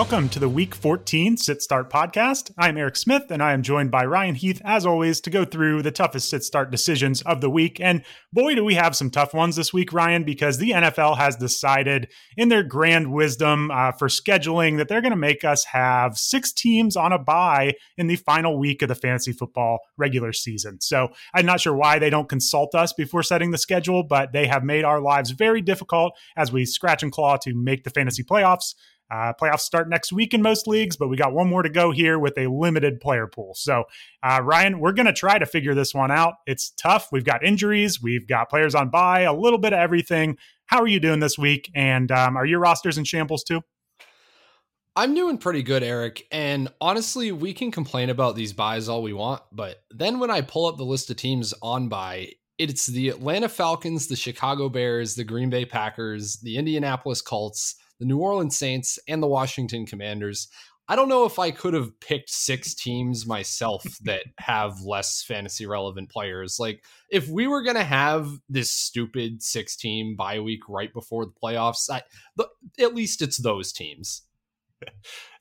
Welcome to the Week 14 Sit Start podcast. I'm Eric Smith, and I am joined by Ryan Heath, as always, to go through the toughest sit start decisions of the week. And boy, do we have some tough ones this week, Ryan, because the NFL has decided, in their grand wisdom uh, for scheduling, that they're going to make us have six teams on a bye in the final week of the fantasy football regular season. So I'm not sure why they don't consult us before setting the schedule, but they have made our lives very difficult as we scratch and claw to make the fantasy playoffs. Uh, playoffs start next week in most leagues, but we got one more to go here with a limited player pool. So, uh, Ryan, we're going to try to figure this one out. It's tough. We've got injuries, we've got players on bye, a little bit of everything. How are you doing this week? And um, are your rosters in shambles too? I'm doing pretty good, Eric. And honestly, we can complain about these buys all we want, but then when I pull up the list of teams on buy, it's the Atlanta Falcons, the Chicago Bears, the Green Bay Packers, the Indianapolis Colts the New Orleans Saints, and the Washington Commanders. I don't know if I could have picked six teams myself that have less fantasy relevant players. Like, if we were going to have this stupid six team bye week right before the playoffs, I, the, at least it's those teams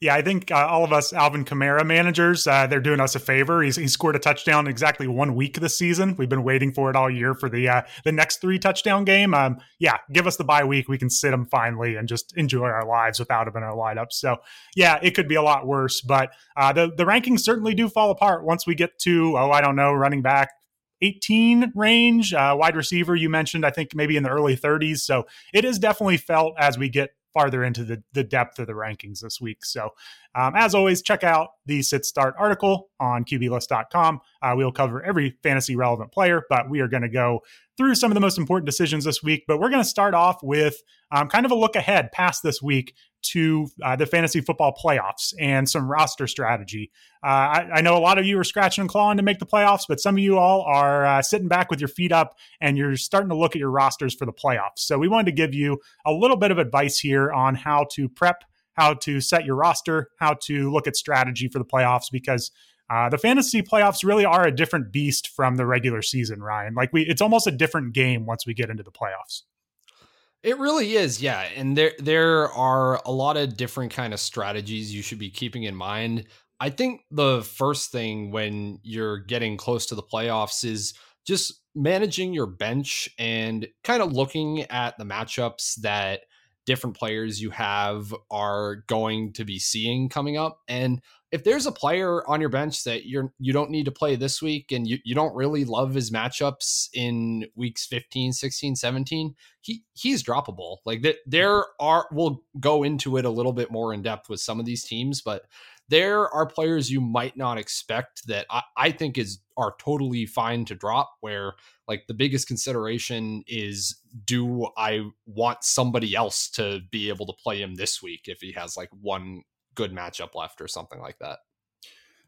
yeah, I think uh, all of us Alvin Kamara managers, uh, they're doing us a favor. He's he scored a touchdown exactly one week this season. We've been waiting for it all year for the uh, the next three touchdown game. Um, yeah, give us the bye week. We can sit him finally and just enjoy our lives without him in our lineup. So yeah, it could be a lot worse, but uh, the the rankings certainly do fall apart once we get to oh I don't know running back 18 range. Uh, wide receiver, you mentioned, I think maybe in the early 30s. So it is definitely felt as we get farther into the, the depth of the rankings this week. So, um, as always, check out the sit start article on QBList.com. Uh, we'll cover every fantasy relevant player, but we are going to go through some of the most important decisions this week. But we're going to start off with um, kind of a look ahead past this week to uh, the fantasy football playoffs and some roster strategy. Uh, I, I, know a lot of you are scratching and clawing to make the playoffs, but some of you all are uh, sitting back with your feet up and you're starting to look at your rosters for the playoffs. So we wanted to give you a little bit of advice here on how to prep, how to set your roster, how to look at strategy for the playoffs because. Uh, the fantasy playoffs really are a different beast from the regular season, Ryan. Like we, it's almost a different game once we get into the playoffs. It really is, yeah. And there there are a lot of different kind of strategies you should be keeping in mind. I think the first thing when you're getting close to the playoffs is just managing your bench and kind of looking at the matchups that different players you have are going to be seeing coming up and if there's a player on your bench that you're you don't need to play this week and you, you don't really love his matchups in weeks 15 16 17 he he's droppable. Like that there are we'll go into it a little bit more in depth with some of these teams but there are players you might not expect that I, I think is are totally fine to drop where like the biggest consideration is do i want somebody else to be able to play him this week if he has like one good matchup left or something like that.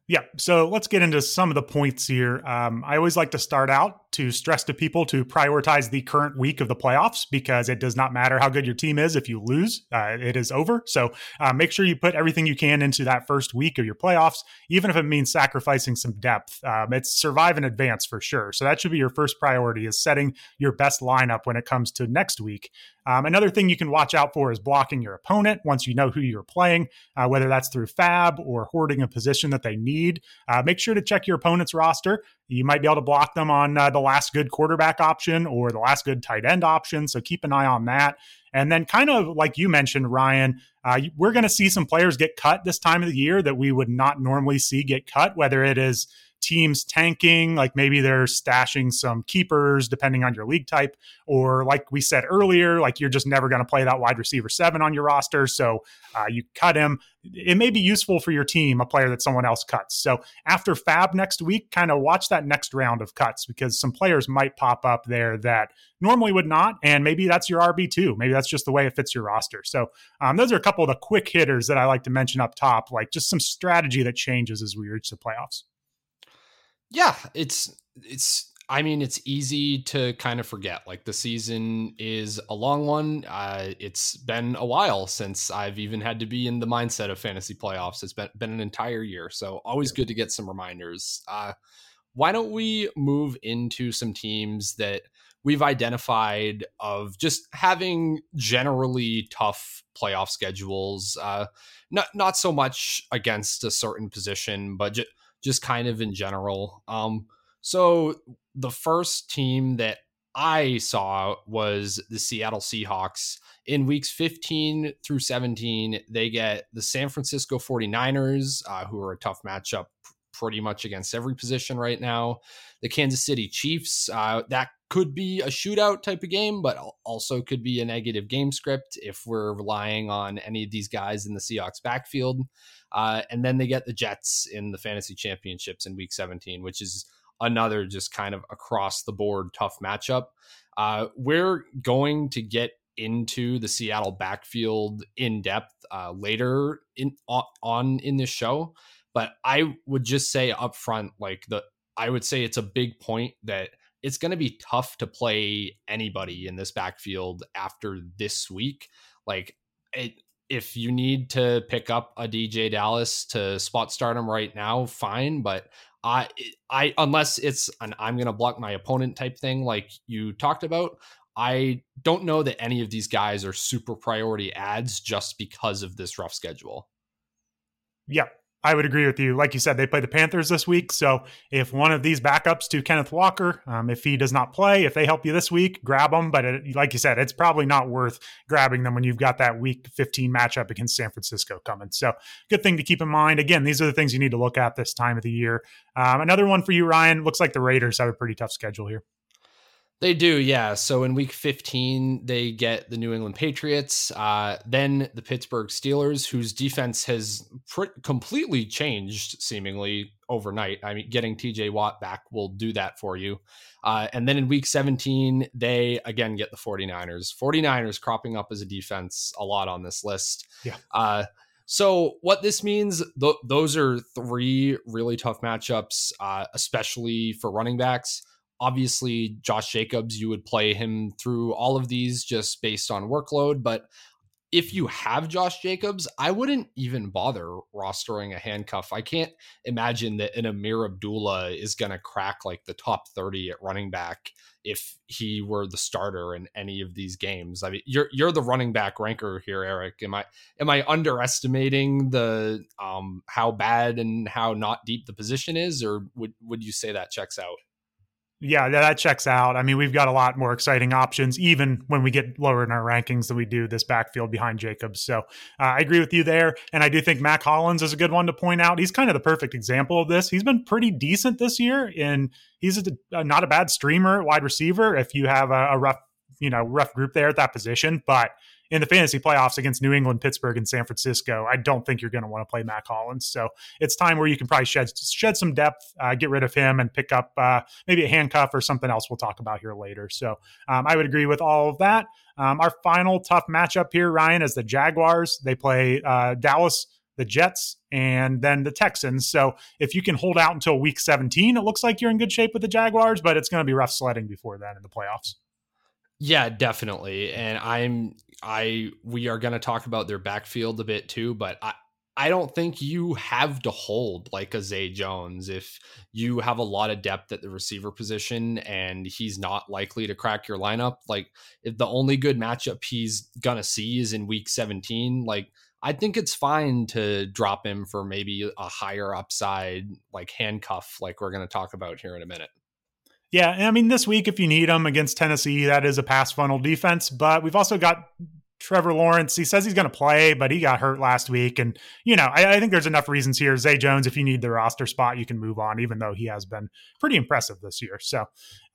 Yeah. So let's get into some of the points here. Um, I always like to start out to stress to people to prioritize the current week of the playoffs because it does not matter how good your team is if you lose, uh, it is over. So uh, make sure you put everything you can into that first week of your playoffs, even if it means sacrificing some depth. Um, it's survive in advance for sure. So that should be your first priority is setting your best lineup when it comes to next week. Um, another thing you can watch out for is blocking your opponent once you know who you're playing, uh, whether that's through fab or hoarding a position that they need. Uh, make sure to check your opponent's roster. You might be able to block them on uh, the last good quarterback option or the last good tight end option. So keep an eye on that. And then, kind of like you mentioned, Ryan, uh, we're going to see some players get cut this time of the year that we would not normally see get cut, whether it is teams tanking, like maybe they're stashing some keepers depending on your league type, or like we said earlier, like you're just never going to play that wide receiver seven on your roster. So uh, you cut him. It may be useful for your team, a player that someone else cuts. So after Fab next week, kind of watch that next round of cuts because some players might pop up there that normally would not. And maybe that's your RB2. Maybe that's just the way it fits your roster. So um, those are a couple of the quick hitters that I like to mention up top, like just some strategy that changes as we reach the playoffs. Yeah, it's it's I mean, it's easy to kind of forget. Like the season is a long one. Uh, it's been a while since I've even had to be in the mindset of fantasy playoffs. It's been been an entire year, so always good to get some reminders. Uh, why don't we move into some teams that we've identified of just having generally tough playoff schedules. Uh, not not so much against a certain position, but ju- just kind of in general. Um, so the first team that I saw was the Seattle Seahawks. In weeks 15 through 17, they get the San Francisco 49ers, uh, who are a tough matchup pretty much against every position right now. The Kansas City Chiefs, uh, that could be a shootout type of game, but also could be a negative game script if we're relying on any of these guys in the Seahawks backfield. Uh, and then they get the Jets in the fantasy championships in week 17, which is another just kind of across the board tough matchup. Uh, we're going to get into the Seattle backfield in depth uh, later in on in this show, but I would just say up front, like the I would say it's a big point that it's going to be tough to play anybody in this backfield after this week. Like it, if you need to pick up a DeeJay Dallas to spot start him right now, fine. But I, I unless it's an I'm going to block my opponent type thing, like you talked about, I don't know that any of these guys are super priority ads just because of this rough schedule. Yeah, I would agree with you. Like you said, they play the Panthers this week. So if one of these backups to Kenneth Walker, um, if he does not play, if they help you this week, grab them. But it, like you said, it's probably not worth grabbing them when you've got that week 15 matchup against San Francisco coming. So good thing to keep in mind. Again, these are the things you need to look at this time of the year. Um, another one for you, Ryan. Looks like the Raiders have a pretty tough schedule here. They do, yeah. So in week 15, they get the New England Patriots, uh, then the Pittsburgh Steelers, whose defense has pr- completely changed seemingly overnight. I mean, getting TJ Watt back will do that for you. Uh, and then in week 17, they again get the 49ers. 49ers cropping up as a defense a lot on this list. Yeah. Uh, so what this means, th- those are three really tough matchups, uh, especially for running backs. Obviously, Josh Jacobs, you would play him through all of these just based on workload. But if you have Josh Jacobs, I wouldn't even bother rostering a handcuff. I can't imagine that an Ameer Abdullah is going to crack like the top 30 at running back if he were the starter in any of these games. I mean, you're you're the running back ranker here, Eric. Am I am I underestimating the um how bad and how not deep the position is or would would you say that checks out? Yeah, that checks out. I mean, we've got a lot more exciting options, even when we get lower in our rankings than we do this backfield behind Jacobs. So uh, I agree with you there. And I do think Mack Hollins is a good one to point out. He's kind of the perfect example of this. He's been pretty decent this year, and he's a, a, not a bad streamer, wide receiver, if you have a, a rough, you know, rough group there at that position. But in the fantasy playoffs against New England, Pittsburgh, and San Francisco, I don't think you're going to want to play Mack Hollins. So it's time where you can probably shed shed some depth, uh, get rid of him, and pick up uh, maybe a handcuff or something else we'll talk about here later. So um, I would agree with all of that. Um, our final tough matchup here, Ryan, is the Jaguars. They play uh, Dallas the Jets, and then the Texans. So if you can hold out until week 17, it looks like you're in good shape with the Jaguars, but it's going to be rough sledding before then in the playoffs. Yeah, definitely. And I'm I we are going to talk about their backfield a bit too, but I I don't think you have to hold like a Zay Jones if you have a lot of depth at the receiver position and he's not likely to crack your lineup. Like if the only good matchup he's gonna see is in week 17, like I think it's fine to drop him for maybe a higher upside like handcuff like we're gonna talk about here in a minute. Yeah, I mean, this week, if you need them against Tennessee, that is a pass funnel defense. But we've also got Trevor Lawrence. He says he's going to play, but he got hurt last week. And, you know, I, I, think there's enough reasons here. Zay Jones, if you need the roster spot, you can move on, even though he has been pretty impressive this year. So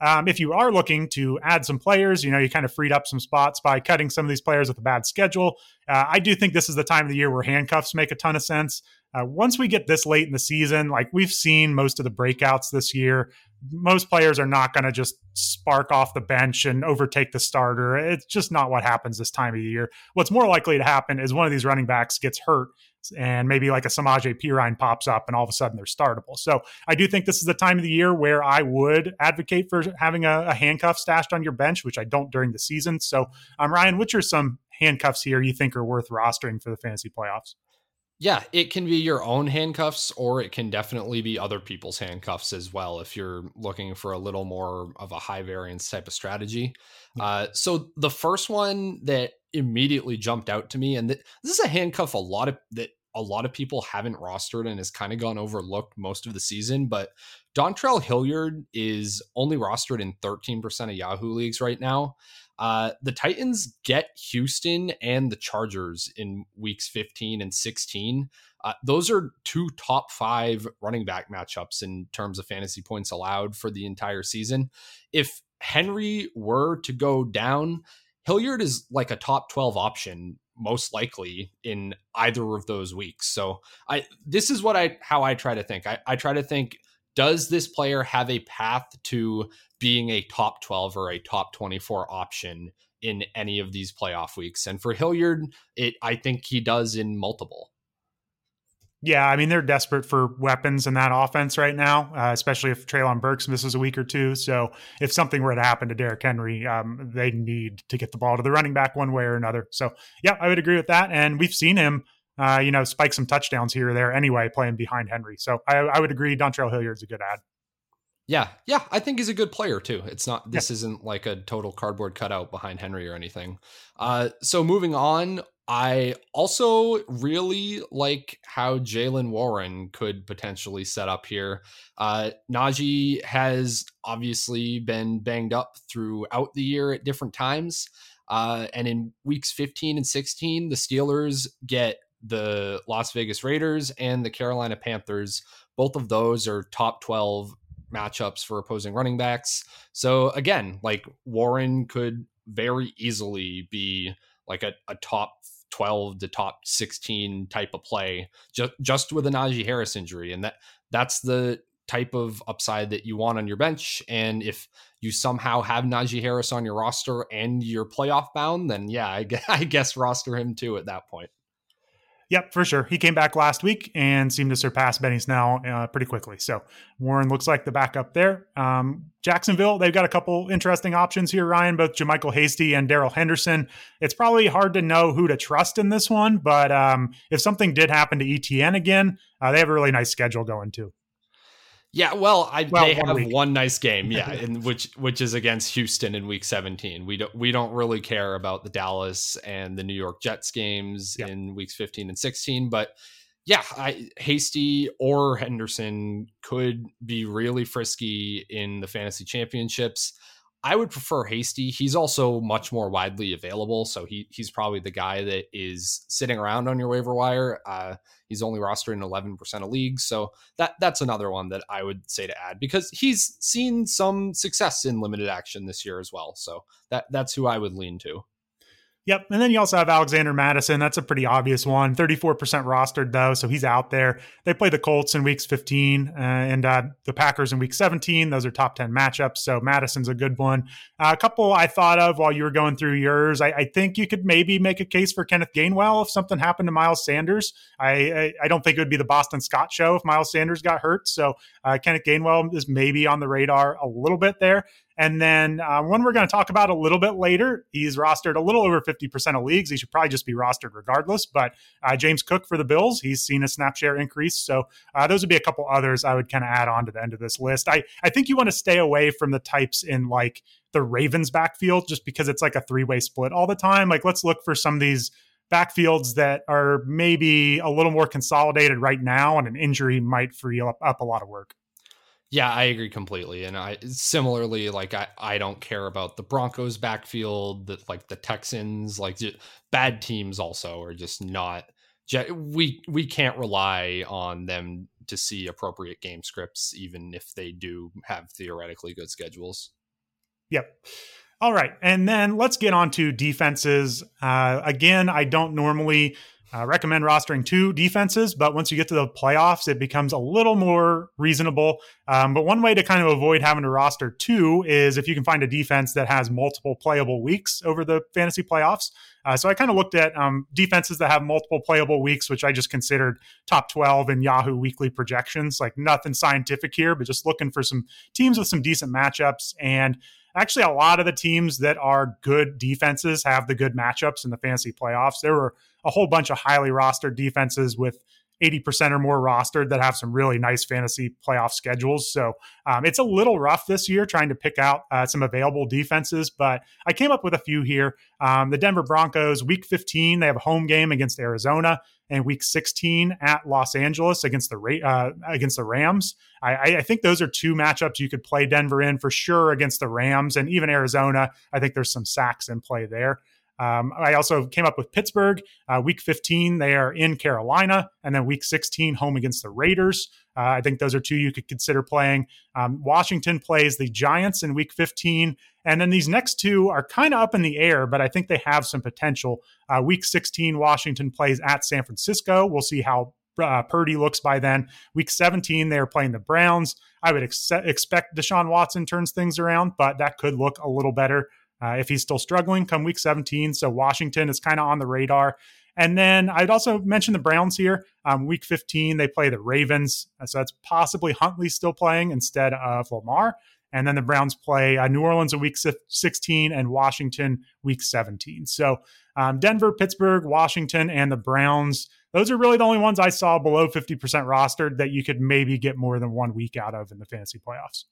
um, if you are looking to add some players, you know, you kind of freed up some spots by cutting some of these players with a bad schedule. Uh, I do think this is the time of the year where handcuffs make a ton of sense. Uh, once we get this late in the season, like we've seen most of the breakouts this year, most players are not going to just spark off the bench and overtake the starter. It's just not what happens this time of year. What's more likely to happen is one of these running backs gets hurt and maybe like a Samaje Perine pops up and all of a sudden they're startable. So I do think this is the time of the year where I would advocate for having a, a handcuff stashed on your bench, which I don't during the season. So um, Ryan, which are some handcuffs here you think are worth rostering for the fantasy playoffs? Yeah, it can be your own handcuffs, or it can definitely be other people's handcuffs as well if you're looking for a little more of a high variance type of strategy. Uh, so the first one that immediately jumped out to me, and th- this is a handcuff a lot of that a lot of people haven't rostered and has kind of gone overlooked most of the season, but Dontrell Hilliard is only rostered in 13% of Yahoo leagues right now. Uh, the Titans get Houston and the Chargers in weeks 15 and 16. Uh, those are two top five running back matchups in terms of fantasy points allowed for the entire season. If Henry were to go down, Hilliard is like a top 12 option most likely in either of those weeks. So I this is what I how I try to think. I, I try to think does this player have a path to being a top 12 or a top 24 option in any of these playoff weeks? And for Hilliard, it I think he does in multiple. Yeah, I mean they're desperate for weapons in that offense right now, uh, especially if Treylon Burks misses a week or two. So if something were to happen to Derrick Henry, um, they need to get the ball to the running back one way or another. So yeah, I would agree with that. And we've seen him uh, you know, spike some touchdowns here or there anyway, playing behind Henry. So I, I would agree Dontrell Hilliard's a good ad. Yeah, yeah, I think he's a good player too. It's not this yeah. isn't like a total cardboard cutout behind Henry or anything. Uh, so moving on, I also really like how Jaylen Warren could potentially set up here. Uh, Najee has obviously been banged up throughout the year at different times. Uh, and in weeks 15 and 16, the Steelers get the Las Vegas Raiders and the Carolina Panthers. Both of those are top 12 matchups for opposing running backs. So again, like Warren could very easily be like a, a top 12 to top 16 type of play just just with a Najee Harris injury and that that's the type of upside that you want on your bench and if you somehow have Najee Harris on your roster and you're playoff bound then yeah I guess, I guess roster him too at that point. Yep, for sure. He came back last week and seemed to surpass Benny Snell uh, pretty quickly. So Warren looks like the backup there. Um, Jacksonville, they've got a couple interesting options here, Ryan, both JaMycal Hasty and Darrell Henderson. It's probably hard to know who to trust in this one, but um, if something did happen to ETN again, uh, they have a really nice schedule going too. Yeah, well, I, well, they one have week. one nice game, yeah, in which which is against Houston in Week 17. We don't we don't really care about the Dallas and the New York Jets games yeah. in Weeks 15 and 16, but yeah, I, Hasty or Henderson could be really frisky in the fantasy championships. I would prefer Hasty. He's also much more widely available, so he he's probably the guy that is sitting around on your waiver wire. Uh, he's only rostered in eleven percent of leagues, so that that's another one that I would say to add because he's seen some success in limited action this year as well. So that that's who I would lean to. Yep. And then you also have Alexander Mattison. That's a pretty obvious one. 34% rostered, though. So he's out there. They play the Colts in weeks 15 uh, and uh, the Packers in week 17. Those are top 10 matchups. So Mattison's a good one. Uh, a couple I thought of while you were going through yours. I, I, think you could maybe make a case for Kenneth Gainwell if something happened to Miles Sanders. I, I, I don't think it would be the Boston Scott show if Miles Sanders got hurt. So uh, Kenneth Gainwell is maybe on the radar a little bit there. And then uh, one we're going to talk about a little bit later, he's rostered a little over 50% of leagues. He should probably just be rostered regardless. But uh, James Cook for the Bills, he's seen a snap share increase. So uh, those would be a couple others I would kind of add on to the end of this list. I, I think you want to stay away from the types in like the Ravens backfield just because it's like a three way split all the time. Like let's look for some of these backfields that are maybe a little more consolidated right now and an injury might free up, up a lot of work. Yeah, I agree completely. And I similarly like I I don't care about the Broncos backfield, that like the Texans, like bad teams also are just not we we can't rely on them to see appropriate game scripts even if they do have theoretically good schedules. Yep. All right. And then let's get on to defenses. Uh, again, I don't normally uh, recommend rostering two defenses, but once you get to the playoffs, it becomes a little more reasonable. Um, but one way to kind of avoid having to roster two is if you can find a defense that has multiple playable weeks over the fantasy playoffs. Uh, so I kind of looked at um, defenses that have multiple playable weeks, which I just considered top 12 in Yahoo weekly projections. Like nothing scientific here, but just looking for some teams with some decent matchups. And actually a lot of the teams that are good defenses have the good matchups in the fantasy playoffs. There were a whole bunch of highly rostered defenses with 80% or more rostered that have some really nice fantasy playoff schedules. So um, it's a little rough this year trying to pick out uh, some available defenses, but I came up with a few here. Um, the Denver Broncos, week 15, they have a home game against Arizona, and week 16 at Los Angeles against the uh, against the Rams. I, I think those are two matchups you could play Denver in for sure against the Rams and even Arizona. I think there's some sacks in play there. Um, I also came up with Pittsburgh. Uh, week 15, they are in Carolina. And then week 16, home against the Raiders. Uh, I think those are two you could consider playing. Um, Washington plays the Giants in week 15. And then these next two are kind of up in the air, but I think they have some potential. Uh, week 16, Washington plays at San Francisco. We'll see how uh, Purdy looks by then. Week 17, they are playing the Browns. I would ex- expect Deshaun Watson turns things around, but that could look a little better uh, if he's still struggling come week 17. So Washington is kind of on the radar. And then I'd also mention the Browns here. Um, week 15, they play the Ravens. Uh, so that's possibly Huntley still playing instead of Lamar. And then the Browns play uh, New Orleans a week 16 and Washington week 17. So um, Denver, Pittsburgh, Washington, and the Browns. Those are really the only ones I saw below 50% rostered that you could maybe get more than one week out of in the fantasy playoffs.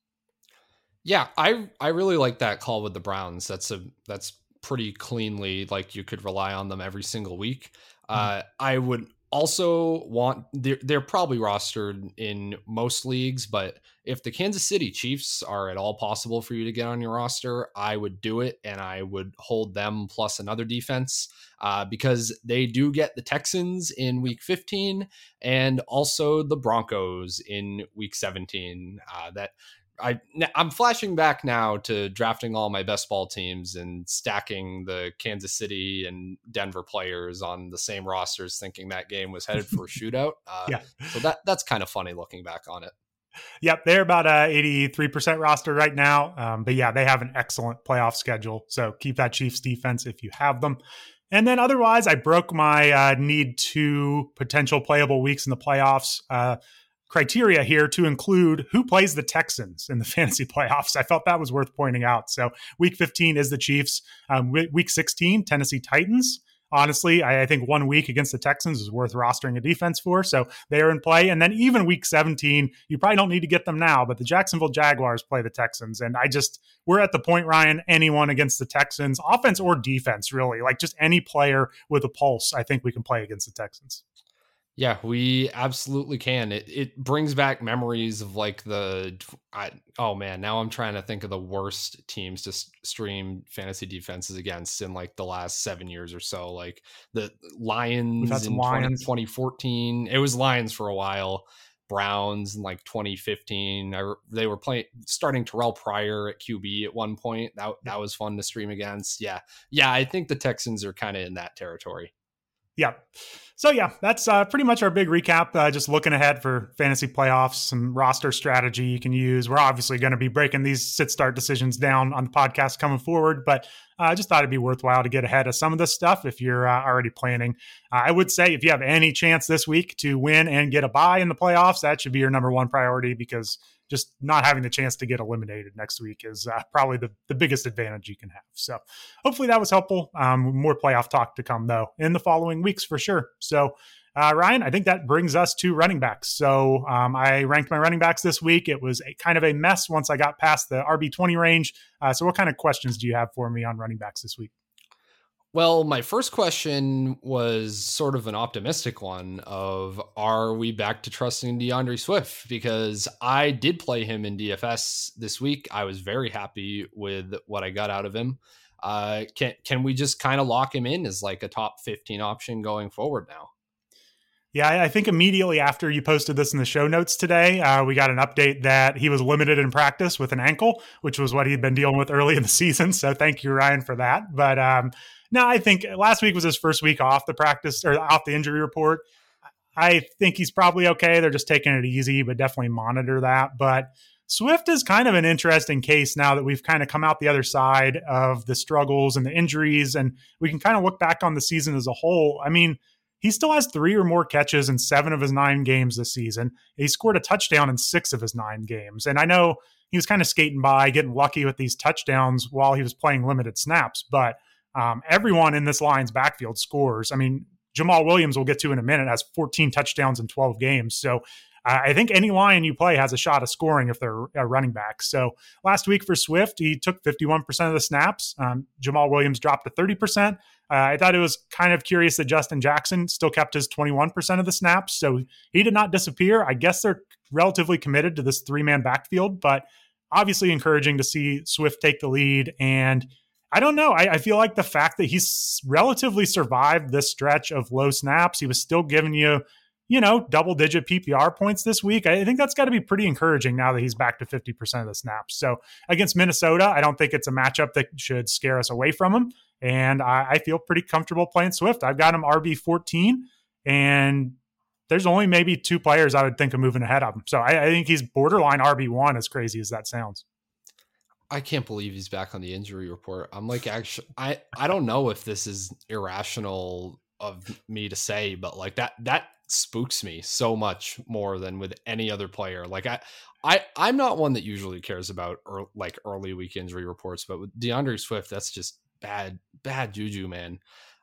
Yeah, I I really like that call with the Browns. That's a that's pretty cleanly like you could rely on them every single week. Mm-hmm. Uh, I would also want they're, they're probably rostered in most leagues, but if the Kansas City Chiefs are at all possible for you to get on your roster, I would do it and I would hold them plus another defense uh, because they do get the Texans in week 15 and also the Broncos in week 17. Uh, that I I'm flashing back now to drafting all my best ball teams and stacking the Kansas City and Denver players on the same rosters, thinking that game was headed for a shootout. Uh, yeah, so that that's kind of funny looking back on it. Yep, they're about uh, 83% roster right now. Um, but yeah, they have an excellent playoff schedule. So keep that Chiefs defense if you have them. And then otherwise, I broke my uh, need to potential playable weeks in the playoffs. Uh, criteria here to include who plays the Texans in the fantasy playoffs. I felt that was worth pointing out. So week 15 is the Chiefs. Um, week 16, Tennessee Titans. Honestly, I, I, think one week against the Texans is worth rostering a defense for. So they are in play. And then even week 17, you probably don't need to get them now, but the Jacksonville Jaguars play the Texans. And I just, we're at the point, Ryan, anyone against the Texans, offense or defense, really, like just any player with a pulse, I think we can play against the Texans. Yeah, we absolutely can. It it brings back memories of like the I, oh man, now I'm trying to think of the worst teams to stream fantasy defenses against in like the last 7 years or so. Like the Lions in 20, 2014. It was Lions for a while. Browns in like 2015. I, they were playing starting Terrelle Pryor at QB at one point. That that was fun to stream against. Yeah. Yeah, I think the Texans are kind of in that territory. Yeah. So yeah, that's uh, pretty much our big recap. Uh, just looking ahead for fantasy playoffs, some roster strategy you can use. We're obviously going to be breaking these sit start decisions down on the podcast coming forward, but uh, I just thought it'd be worthwhile to get ahead of some of this stuff if you're uh, already planning. Uh, I would say if you have any chance this week to win and get a buy in the playoffs, that should be your number one priority because just not having the chance to get eliminated next week is uh, probably the, the biggest advantage you can have. So hopefully that was helpful. Um, more playoff talk to come though in the following weeks for sure. So uh, Ryan, I think that brings us to running backs. So um, I ranked my running backs this week. It was a, kind of a mess once I got past the RB twenty range. Uh, so what kind of questions do you have for me on running backs this week? Well, my first question was sort of an optimistic one of are we back to trusting D'Andre Swift? Because I did play him in DFS this week. I was very happy with what I got out of him. Uh, can can we just kind of lock him in as like a top 15 option going forward now? Yeah, I think immediately after you posted this in the show notes today, uh, we got an update that he was limited in practice with an ankle, which was what he'd been dealing with early in the season. So thank you, Ryan, for that. But um, no, I think last week was his first week off the practice or off the injury report. I think he's probably okay. They're just taking it easy, but definitely monitor that. But Swift is kind of an interesting case now that we've kind of come out the other side of the struggles and the injuries, and we can kind of look back on the season as a whole. I mean, he still has three or more catches in seven of his nine games this season. He scored a touchdown in six of his nine games. And I know he was kind of skating by, getting lucky with these touchdowns while he was playing limited snaps, but um, everyone in this Lions backfield scores. I mean, Jamaal Williams, we'll get to in a minute, has 14 touchdowns in 12 games. So uh, I think any Lion you play has a shot of scoring if they're a running back. So last week for Swift, he took 51% of the snaps. Um, Jamaal Williams dropped to 30%. Uh, I thought it was kind of curious that Justin Jackson still kept his 21% of the snaps. So he did not disappear. I guess they're relatively committed to this three man backfield, but obviously encouraging to see Swift take the lead. And I don't know. I, I, feel like the fact that he's relatively survived this stretch of low snaps, he was still giving you, you know, double digit PPR points this week. I think that's got to be pretty encouraging now that he's back to 50% of the snaps. So against Minnesota, I don't think it's a matchup that should scare us away from him. And I, I feel pretty comfortable playing Swift. I've got him RB 14, and there's only maybe two players I would think of moving ahead of him. So I, I think he's borderline RB one, as crazy as that sounds. I can't believe he's back on the injury report. I'm like, actually, I I don't know if this is irrational of me to say, but like that that spooks me so much more than with any other player. Like I I I'm not one that usually cares about or like early week injury reports, but with D'Andre Swift, that's just bad bad juju, man.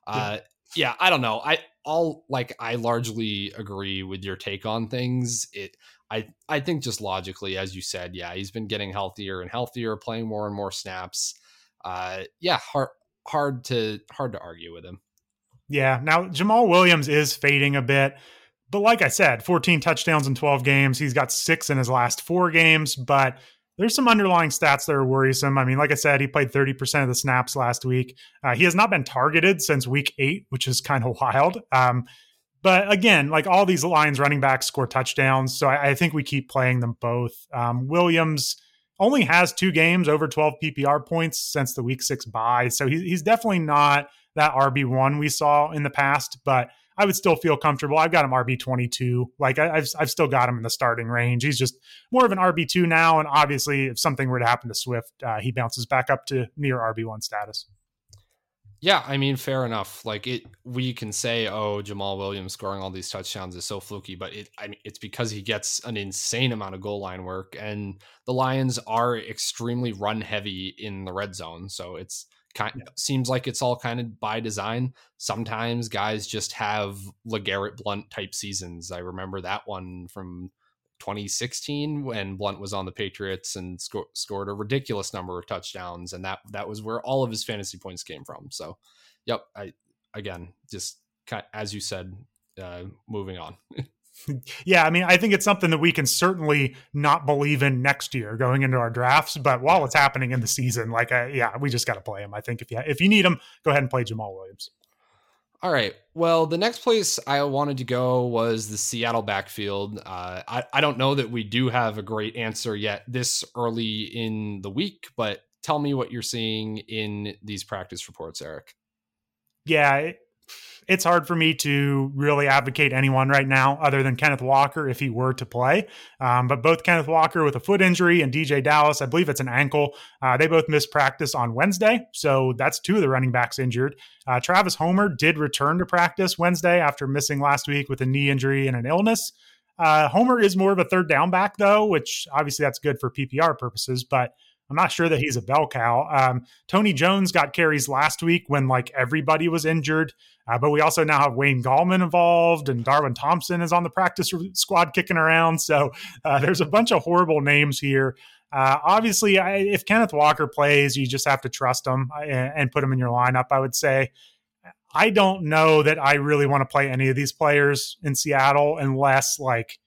Uh, yeah, I don't know. I all like I largely agree with your take on things. It I I think just logically, as you said, yeah, he's been getting healthier and healthier, playing more and more snaps. Uh, yeah, hard hard to hard to argue with him. Yeah. Now Jamaal Williams is fading a bit. But like I said, 14 touchdowns in 12 games. He's got six in his last four games, but there's some underlying stats that are worrisome. I mean, like I said, he played 30% of the snaps last week. Uh, he has not been targeted since week eight, which is kind of wild. Um, but again, like all these Lions running backs score touchdowns. So I, I think we keep playing them both. Um, Williams only has two games over 12 PPR points since the week six bye. So he, he's definitely not that RB1 we saw in the past, but I would still feel comfortable. I've got him RB twenty two. Like I, have I've still got him in the starting range. He's just more of an RB two now, and obviously, if something were to happen to Swift, uh, he bounces back up to near RB one status. Yeah, I mean, fair enough. Like it, we can say, "Oh, Jamaal Williams scoring all these touchdowns is so fluky," but it, I mean, it's because he gets an insane amount of goal line work, and the Lions are extremely run heavy in the red zone. So it's kind yeah. seems like it's all kind of by design. Sometimes guys just have LeGarrette Blunt type seasons. I remember that one from 2016 when Blunt was on the Patriots and sco- scored a ridiculous number of touchdowns, and that that was where all of his fantasy points came from. So, yep, I again just as you said, uh, moving on. yeah, I mean, I think it's something that we can certainly not believe in next year going into our drafts. But while it's happening in the season, like, uh, yeah, we just got to play him. I think if you if you need him, go ahead and play Jamaal Williams. All right. Well, the next place I wanted to go was the Seattle backfield. Uh, I I don't know that we do have a great answer yet this early in the week, but tell me what you're seeing in these practice reports, Eric. Yeah, it's hard for me to really advocate anyone right now other than Kenneth Walker if he were to play. Um, but both Kenneth Walker with a foot injury and DeeJay Dallas, I believe it's an ankle, uh, they both missed practice on Wednesday. So that's two of the running backs injured. Uh, Travis Homer did return to practice Wednesday after missing last week with a knee injury and an illness. Uh, Homer is more of a third down back, though, which obviously that's good for PPR purposes, but I'm not sure that he's a bell cow. Um, Tony Jones got carries last week when like everybody was injured, uh, but we also now have Wayne Gallman involved, and Darwin Thompson is on the practice squad kicking around. So uh, there's a bunch of horrible names here. Uh, obviously, I, if Kenneth Walker plays, you just have to trust him uh, and, and put him in your lineup. I would say. I don't know that I really want to play any of these players in Seattle unless like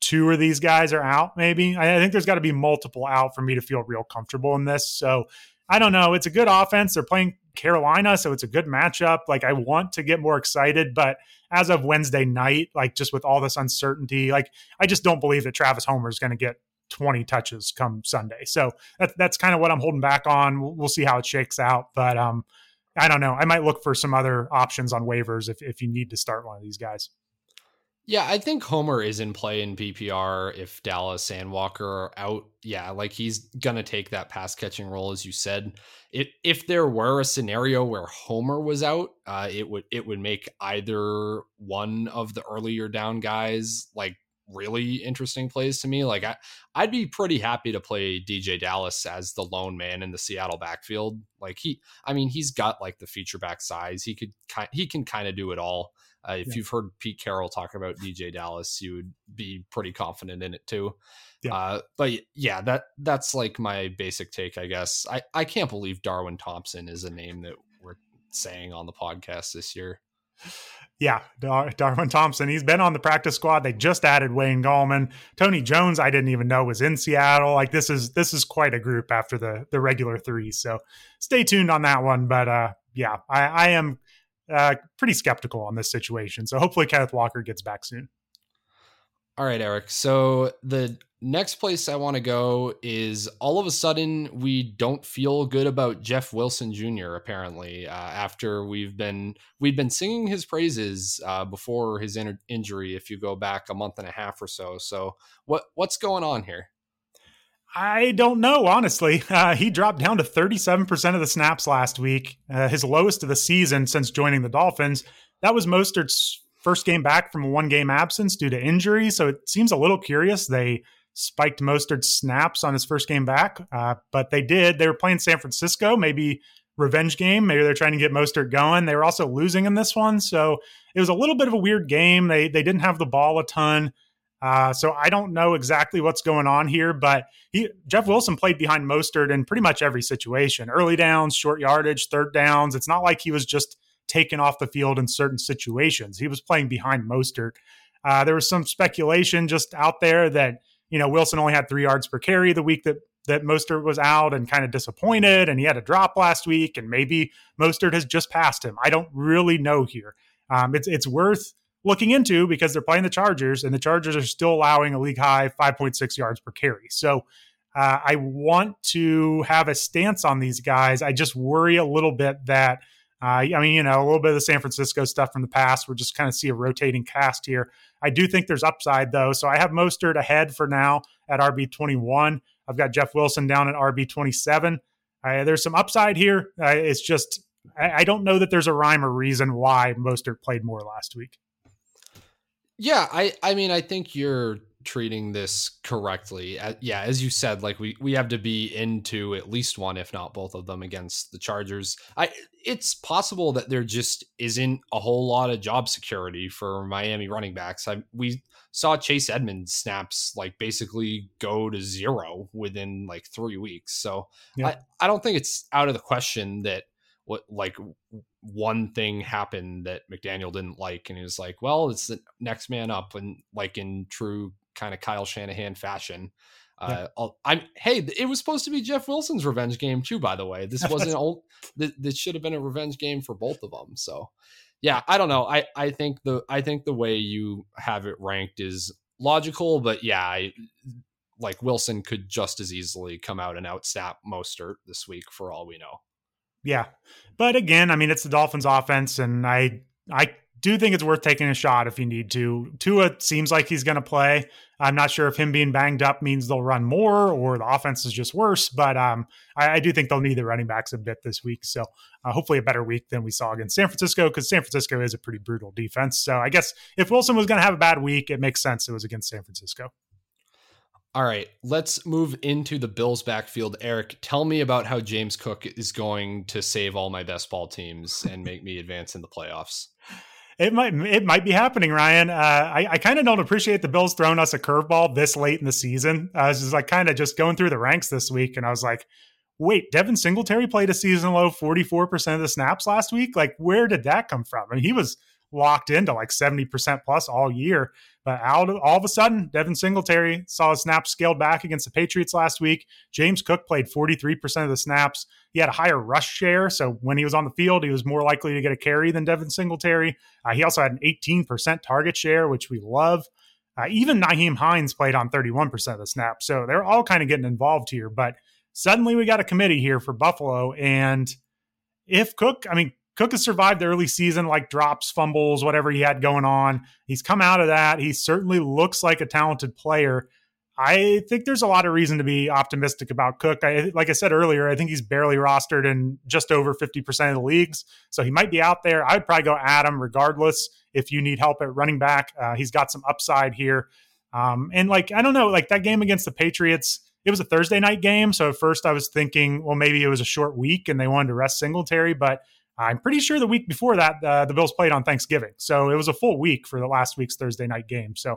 two of these guys are out, maybe. I think there's got to be multiple out for me to feel real comfortable in this. So I don't know. It's a good offense. They're playing Carolina, so it's a good matchup. Like I want to get more excited, but as of Wednesday night, like just with all this uncertainty, like I just don't believe that Travis Homer is going to get 20 touches come Sunday. So that, that's kind of what I'm holding back on. We'll, we'll see how it shakes out, but um, I don't know. I might look for some other options on waivers if if you need to start one of these guys. Yeah, I think Homer is in play in PPR if Dallas and Walker are out. Yeah, like he's gonna take that pass catching role, as you said. If if there were a scenario where Homer was out, uh, it would it would make either one of the earlier down guys like really interesting plays to me. Like I, I'd be pretty happy to play DeeJay Dallas as the lone man in the Seattle backfield. Like he, I mean, he's got like the feature back size. He could, he can kind of do it all. Uh, if yeah. you've heard Pete Carroll talk about DeeJay Dallas, you would be pretty confident in it too. Yeah. Uh, but yeah, that that's like my basic take, I guess. I, I can't believe Darwin Thompson is a name that we're saying on the podcast this year. Yeah, Dar- Darwin Thompson. He's been on the practice squad. They just added Wayne Gallman. Tony Jones, I didn't even know was in Seattle. Like this is this is quite a group after the the regular three. So stay tuned on that one. But uh, yeah, I, I am uh, pretty skeptical on this situation. So hopefully Kenneth Walker gets back soon. All right, Eric. So the next place I want to go is all of a sudden we don't feel good about Jeff Wilson Jr. Apparently, uh, after we've been we've been singing his praises uh, before his in- injury. If you go back a month and a half or so, so what what's going on here? I don't know, honestly. Uh, he dropped down to 37% of the snaps last week, uh, his lowest of the season since joining the Dolphins. That was Mostert's first game back from a one game absence due to injury. So it seems a little curious. They spiked Mostert's snaps on his first game back, uh, but they did. They were playing San Francisco, maybe revenge game. Maybe they're trying to get Mostert going. They were also losing in this one. So it was a little bit of a weird game. They, they didn't have the ball a ton. Uh, so I don't know exactly what's going on here, but he Jeff Wilson played behind Mostert in pretty much every situation: early downs, short yardage, third downs. It's not like he was just taken off the field in certain situations. He was playing behind Mostert. Uh, there was some speculation just out there that you know Wilson only had three yards per carry the week that that Mostert was out and kind of disappointed, and he had a drop last week, and maybe Mostert has just passed him. I don't really know here. Um, it's it's worth looking into because they're playing the Chargers, and the Chargers are still allowing a league high 5.6 yards per carry. So uh, I want to have a stance on these guys. I just worry a little bit that. Uh, I mean, you know, a little bit of the San Francisco stuff from the past. We're just kind of see a rotating cast here. I do think there's upside though. So I have Mostert ahead for now at RB 21. I've got Jeff Wilson down at RB 27. Uh, there's some upside here. Uh, it's just I, I, don't know that there's a rhyme or reason why Mostert played more last week. Yeah, I I mean I think you're treating this correctly. Uh, yeah, as you said, like we we have to be into at least one, if not both of them, against the Chargers. I it's possible that there just isn't a whole lot of job security for Miami running backs. I we saw Chase Edmonds snaps like basically go to zero within like three weeks. So yeah. I I don't think it's out of the question that what like one thing happened that McDaniel didn't like, and he was like, "Well, it's the next man up," and like in true kind of Kyle Shanahan fashion. Uh, yeah. I'm hey, it was supposed to be Jeff Wilson's revenge game too. By the way, this wasn't old. This, this should have been a revenge game for both of them. So, yeah, I don't know. I I think the I think the way you have it ranked is logical, but yeah, I, like Wilson could just as easily come out and outstat Mostert this week for all we know. Yeah. But again, I mean, it's the Dolphins offense, and I I do think it's worth taking a shot if you need to. Tua seems like he's going to play. I'm not sure if him being banged up means they'll run more or the offense is just worse, but um, I, I, do think they'll need the running backs a bit this week. So uh, hopefully a better week than we saw against San Francisco because San Francisco is a pretty brutal defense. So I guess if Wilson was going to have a bad week, it makes sense it was against San Francisco. All right, let's move into the Bills backfield. Eric, tell me about how James Cook is going to save all my best ball teams and make me advance in the playoffs. It might it might be happening, Ryan. Uh, I, I kind of don't appreciate the Bills throwing us a curveball this late in the season. I was just like kind of just going through the ranks this week, and I was like, wait, Devin Singletary played a season low 44% of the snaps last week. Like, where did that come from? I mean, he was locked into like 70% plus all year. But out of, all of a sudden, Devin Singletary saw his snaps scaled back against the Patriots last week. James Cook played 43% of the snaps. He had a higher rush share. So when he was on the field, he was more likely to get a carry than Devin Singletary. Uh, he also had an 18% target share, which we love. Uh, even Nyheim Hines played on 31% of the snaps. So they're all kind of getting involved here. But suddenly we got a committee here for Buffalo. And if Cook, I mean, Cook has survived the early season, like drops, fumbles, whatever he had going on. He's come out of that. He certainly looks like a talented player. I think there's a lot of reason to be optimistic about Cook. I, like I said earlier, I think he's barely rostered in just over 50% of the leagues. So he might be out there. I'd probably go Adam regardless if you need help at running back. Uh, he's got some upside here. Um, and like, I don't know, like that game against the Patriots, it was a Thursday night game. So at first I was thinking, well, maybe it was a short week and they wanted to rest Singletary, but I'm pretty sure the week before that, uh, the Bills played on Thanksgiving. So it was a full week for the last week's Thursday night game. So,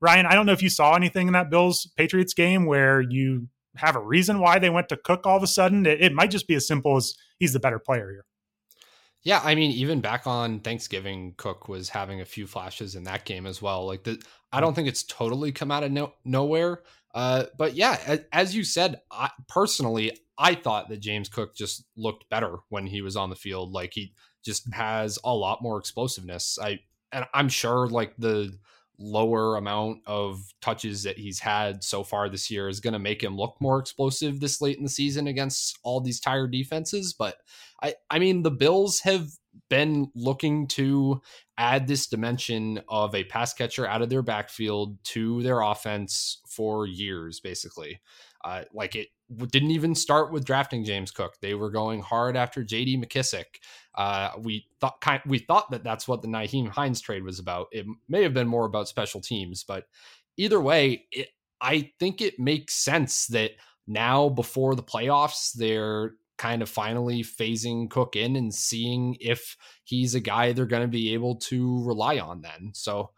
Ryan, I don't know if you saw anything in that Bills Patriots game where you have a reason why they went to Cook all of a sudden. It, it might just be as simple as he's the better player here. Yeah, I mean, even back on Thanksgiving, Cook was having a few flashes in that game as well. Like the, I don't think it's totally come out of no, nowhere. Uh, but yeah, as, as you said, I, personally, I thought that James Cook just looked better when he was on the field. Like he just has a lot more explosiveness. I and I'm sure like the lower amount of touches that he's had so far this year is going to make him look more explosive this late in the season against all these tired defenses. But I, I mean, the Bills have been looking to add this dimension of a pass catcher out of their backfield to their offense for years, basically. Uh, like it didn't even start with drafting James Cook. They were going hard after J.D. McKissic. Uh, we thought kind we thought that that's what the Nyheim Hines trade was about. It may have been more about special teams, but either way, it, I think it makes sense that now before the playoffs, they're kind of finally phasing Cook in and seeing if he's a guy they're going to be able to rely on then. So,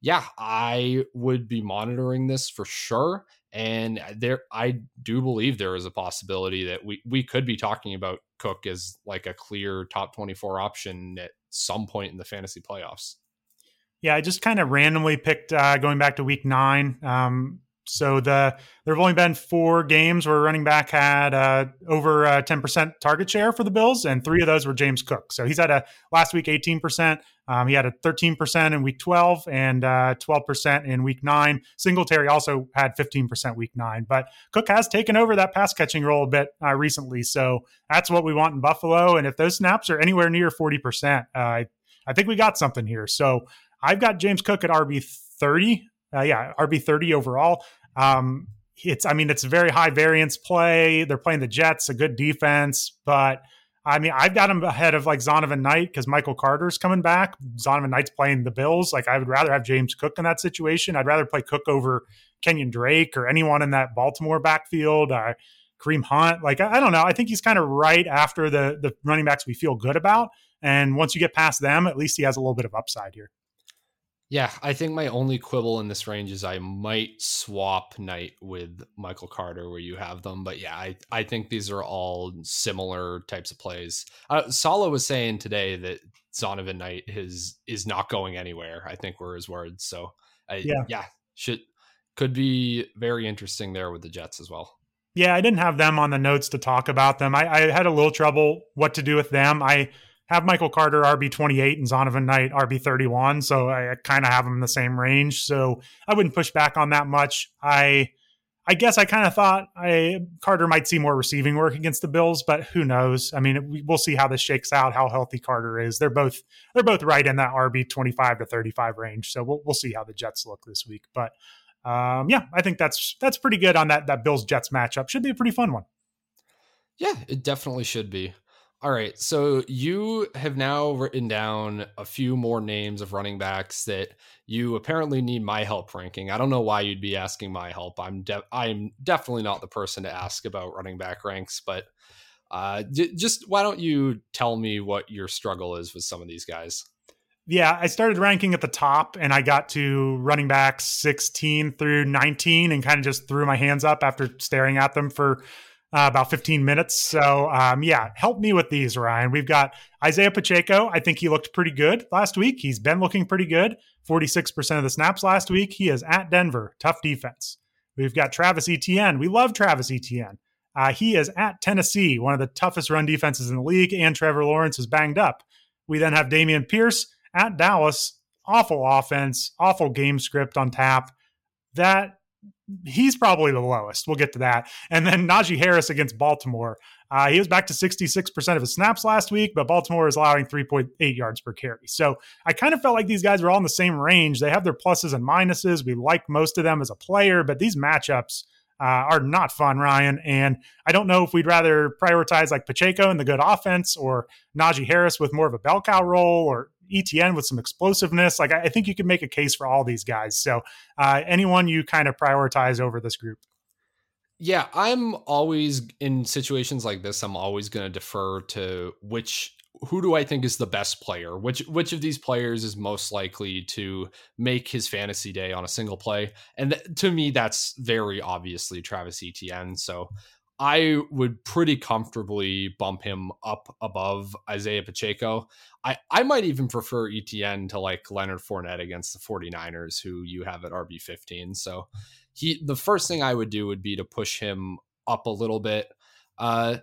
yeah, I would be monitoring this for sure. And there, I do believe there is a possibility that we, we could be talking about Cook as like a clear top 24 option at some point in the fantasy playoffs. Yeah, I just kind of randomly picked uh, going back to week nine. Um, so the there have only been four games where running back had uh, over uh, ten percent target share for the Bills, and three of those were James Cook. So he's had a last week eighteen percent. Um, he had a thirteen percent in week twelve and uh, twelve percent in week nine. Singletary also had fifteen percent week nine, but Cook has taken over that pass catching role a bit uh, recently. So that's what we want in Buffalo. And if those snaps are anywhere near forty percent, uh, I think we got something here. So I've got James Cook at RB thirty. Uh, yeah, RB thirty overall. Um, it's, I mean, it's a very high variance play. They're playing the Jets, a good defense, but I mean, I've got him ahead of like Zonovan Knight because Michael Carter's coming back. Zonovan Knight's playing the Bills. Like, I would rather have James Cook in that situation. I'd rather play Cook over Kenyon Drake or anyone in that Baltimore backfield. Uh, Kareem Hunt. Like, I, I don't know. I think he's kind of right after the the running backs we feel good about. And once you get past them, at least he has a little bit of upside here. Yeah, I think my only quibble in this range is I might swap Knight with Michael Carter where you have them. But yeah, I, I think these are all similar types of plays. Uh, Saleh was saying today that Zonovan Knight is is not going anywhere. I think were his words. So I, yeah, yeah, should could be very interesting there with the Jets as well. Yeah, I didn't have them on the notes to talk about them. I, I had a little trouble what to do with them. I have Michael Carter RB 28 and Zonovan Knight RB 31. So I, kind of have them in the same range. So I wouldn't push back on that much. I I guess I kind of thought I Carter might see more receiving work against the Bills, but who knows? I mean, we'll see how this shakes out, how healthy Carter is. They're both they're both right in that RB 25 to 35 range. So we'll we'll see how the Jets look this week. But um, yeah, I think that's that's pretty good on that that Bills Jets matchup. Should be a pretty fun one. Yeah, it definitely should be. All right. So you have now written down a few more names of running backs that you apparently need my help ranking. I don't know why you'd be asking my help. I'm de- I'm definitely not the person to ask about running back ranks, but uh, d- just why don't you tell me what your struggle is with some of these guys? Yeah, I started ranking at the top and I got to running backs 16 through 19 and kind of just threw my hands up after staring at them for uh, about 15 minutes. So, um, yeah, help me with these, Ryan. We've got Isaiah Pacheco. I think he looked pretty good last week. He's been looking pretty good. 46% of the snaps last week. He is at Denver. Tough defense. We've got Travis Etienne. We love Travis Etienne. Uh, he is at Tennessee, one of the toughest run defenses in the league, and Trevor Lawrence is banged up. We then have Dameon Pierce at Dallas. Awful offense, awful game script on tap. That he's probably the lowest. We'll get to that. And then Najee Harris against Baltimore. Uh, he was back to 66% of his snaps last week, but Baltimore is allowing 3.8 yards per carry. So I kind of felt like these guys were all in the same range. They have their pluses and minuses. We like most of them as a player, but these matchups uh, are not fun, Ryan. And I don't know if we'd rather prioritize like Pacheco and the good offense or Najee Harris with more of a bell cow role or Etienne with some explosiveness. Like I, think you can make a case for all these guys. So uh, anyone you kind of prioritize over this group. Yeah, I'm always in situations like this. I'm always going to defer to which who do I think is the best player? Which which of these players is most likely to make his fantasy day on a single play? And th- to me, that's very obviously Travis Etienne. So I would pretty comfortably bump him up above Isaiah Pacheco. I, I might even prefer Etienne to like Leonard Fournette against the 49ers, who you have at RB15. So he the first thing I would do would be to push him up a little bit. Uh,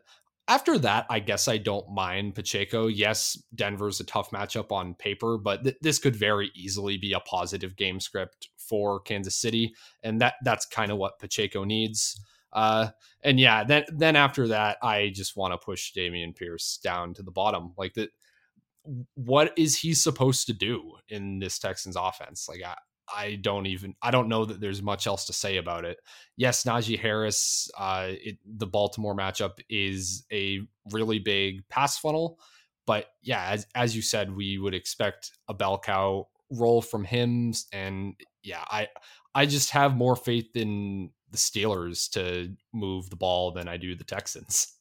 after that, I guess I don't mind Pacheco. Yes, Denver's a tough matchup on paper, but th- this could very easily be a positive game script for Kansas City, and that that's kind of what Pacheco needs. Uh, and yeah, then then after that, I just want to push Dameon Pierce down to the bottom. Like that, what is he supposed to do in this Texans offense? Like I, I don't even I don't know that there's much else to say about it. Yes, Najee Harris, uh, it, the Baltimore matchup is a really big pass funnel, but yeah, as as you said, we would expect a bell cow role from him, and yeah, I I just have more faith in the Steelers to move the ball than I do the Texans.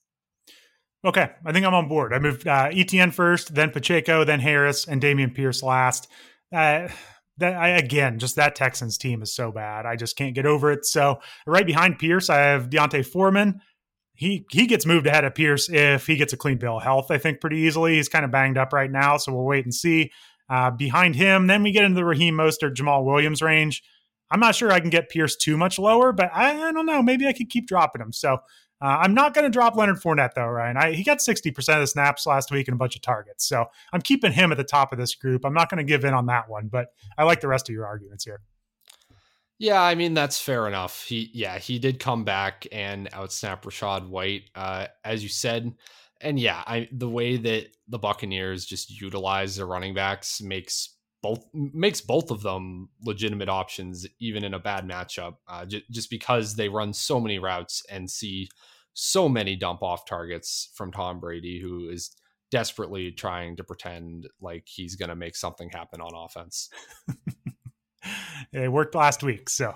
Okay, I think I'm on board. I moved uh, Etienne first, then Pacheco, then Harris, and Dameon Pierce last. Uh, that I, again, just that Texans team is so bad. I just can't get over it. So right behind Pierce, I have D'Onta Foreman. He he gets moved ahead of Pierce if he gets a clean bill of health. I think pretty easily. He's kind of banged up right now, so we'll wait and see. Uh, behind him, then we get into the Raheem Mostert, Jamaal Williams range. I'm not sure I can get Pierce too much lower, but I, I don't know. Maybe I could keep dropping him. So uh, I'm not going to drop Leonard Fournette though, Ryan. I, he got 60% of the snaps last week and a bunch of targets. So I'm keeping him at the top of this group. I'm not going to give in on that one, but I like the rest of your arguments here. Yeah, I mean that's fair enough. He yeah, he did come back and outsnap Rachaad White, uh, as you said. And yeah, I the way that the Buccaneers just utilize their running backs makes both makes both of them legitimate options even in a bad matchup uh, j- just because they run so many routes and see so many dump off targets from Tom Brady who is desperately trying to pretend like he's going to make something happen on offense. it worked last week. So,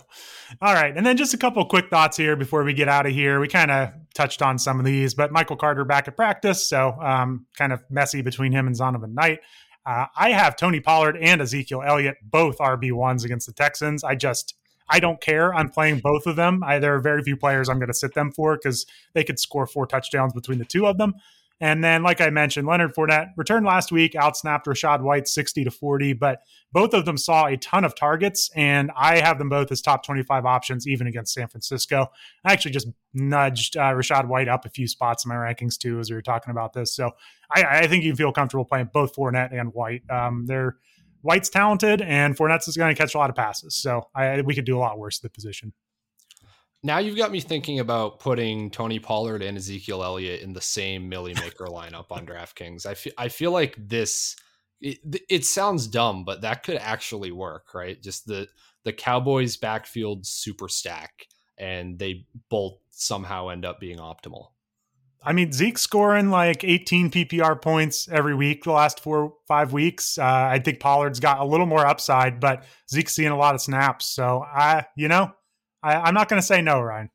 all right. And then just a couple quick thoughts here before we get out of here. We kind of touched on some of these, but Michael Carter back at practice. So, um, kind of messy between him and Zonovan Knight. Uh, I have Tony Pollard and Ezekiel Elliott both RB ones against the Texans. I just I don't care. I'm playing both of them. I, there are very few players I'm going to sit them for because they could score four touchdowns between the two of them. And then, like I mentioned, Leonard Fournette returned last week, outsnapped Rachaad White 60 to 40, but both of them saw a ton of targets, and I have them both as top 25 options, even against San Francisco. I actually just nudged uh, Rachaad White up a few spots in my rankings, too, as we were talking about this. So I, I think you can feel comfortable playing both Fournette and White. Um, they're White's talented, and Fournette's is going to catch a lot of passes. So I, we could do a lot worse at the position now you've got me thinking about putting Tony Pollard and Ezekiel Elliott in the same Milly Maker lineup on DraftKings. I feel I feel like this it, it sounds dumb, but that could actually work, right? Just the the Cowboys backfield super stack and they both somehow end up being optimal. I mean, Zeke scoring like 18 PPR points every week the last four, five weeks. Uh, I think Pollard's got a little more upside, but Zeke's seeing a lot of snaps. So I, you know, I, am not going to say no, Ryan.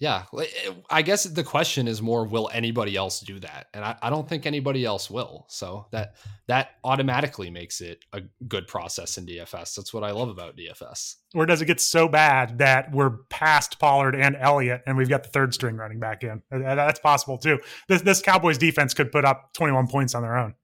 Yeah, eh, I guess the question is more: Will anybody else do that? And I, I, don't think anybody else will. So that that automatically makes it a good process in DFS. That's what I love about DFS. Or does it get so bad that we're past Pollard and Elliott, and we've got the third string running back in? That's possible too. This this Cowboys defense could put up 21 points on their own.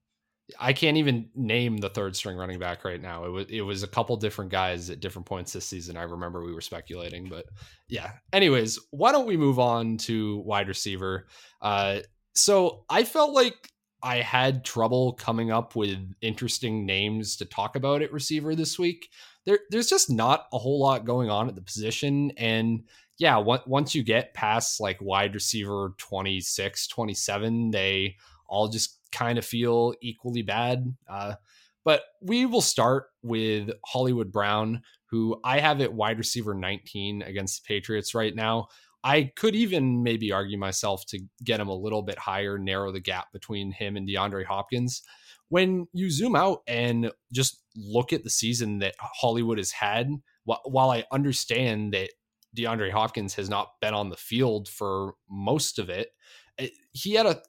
I can't even name the third string running back right now. It was it was a couple different guys at different points this season. I remember we were speculating, but yeah. Anyways, why don't we move on to wide receiver? Uh, so I felt like I had trouble coming up with interesting names to talk about at receiver this week. There, there's just not a whole lot going on at the position. And yeah, once you get past like wide receiver 26, 27, they all just kind of feel equally bad. Uh, but we will start with Hollywood Brown, who I have at wide receiver 19 against the Patriots right now. I could even maybe argue myself to get him a little bit higher, narrow the gap between him and DeAndre Hopkins. When you zoom out and just look at the season that Hollywood has had, while I understand that DeAndre Hopkins has not been on the field for most of it, eh, he had a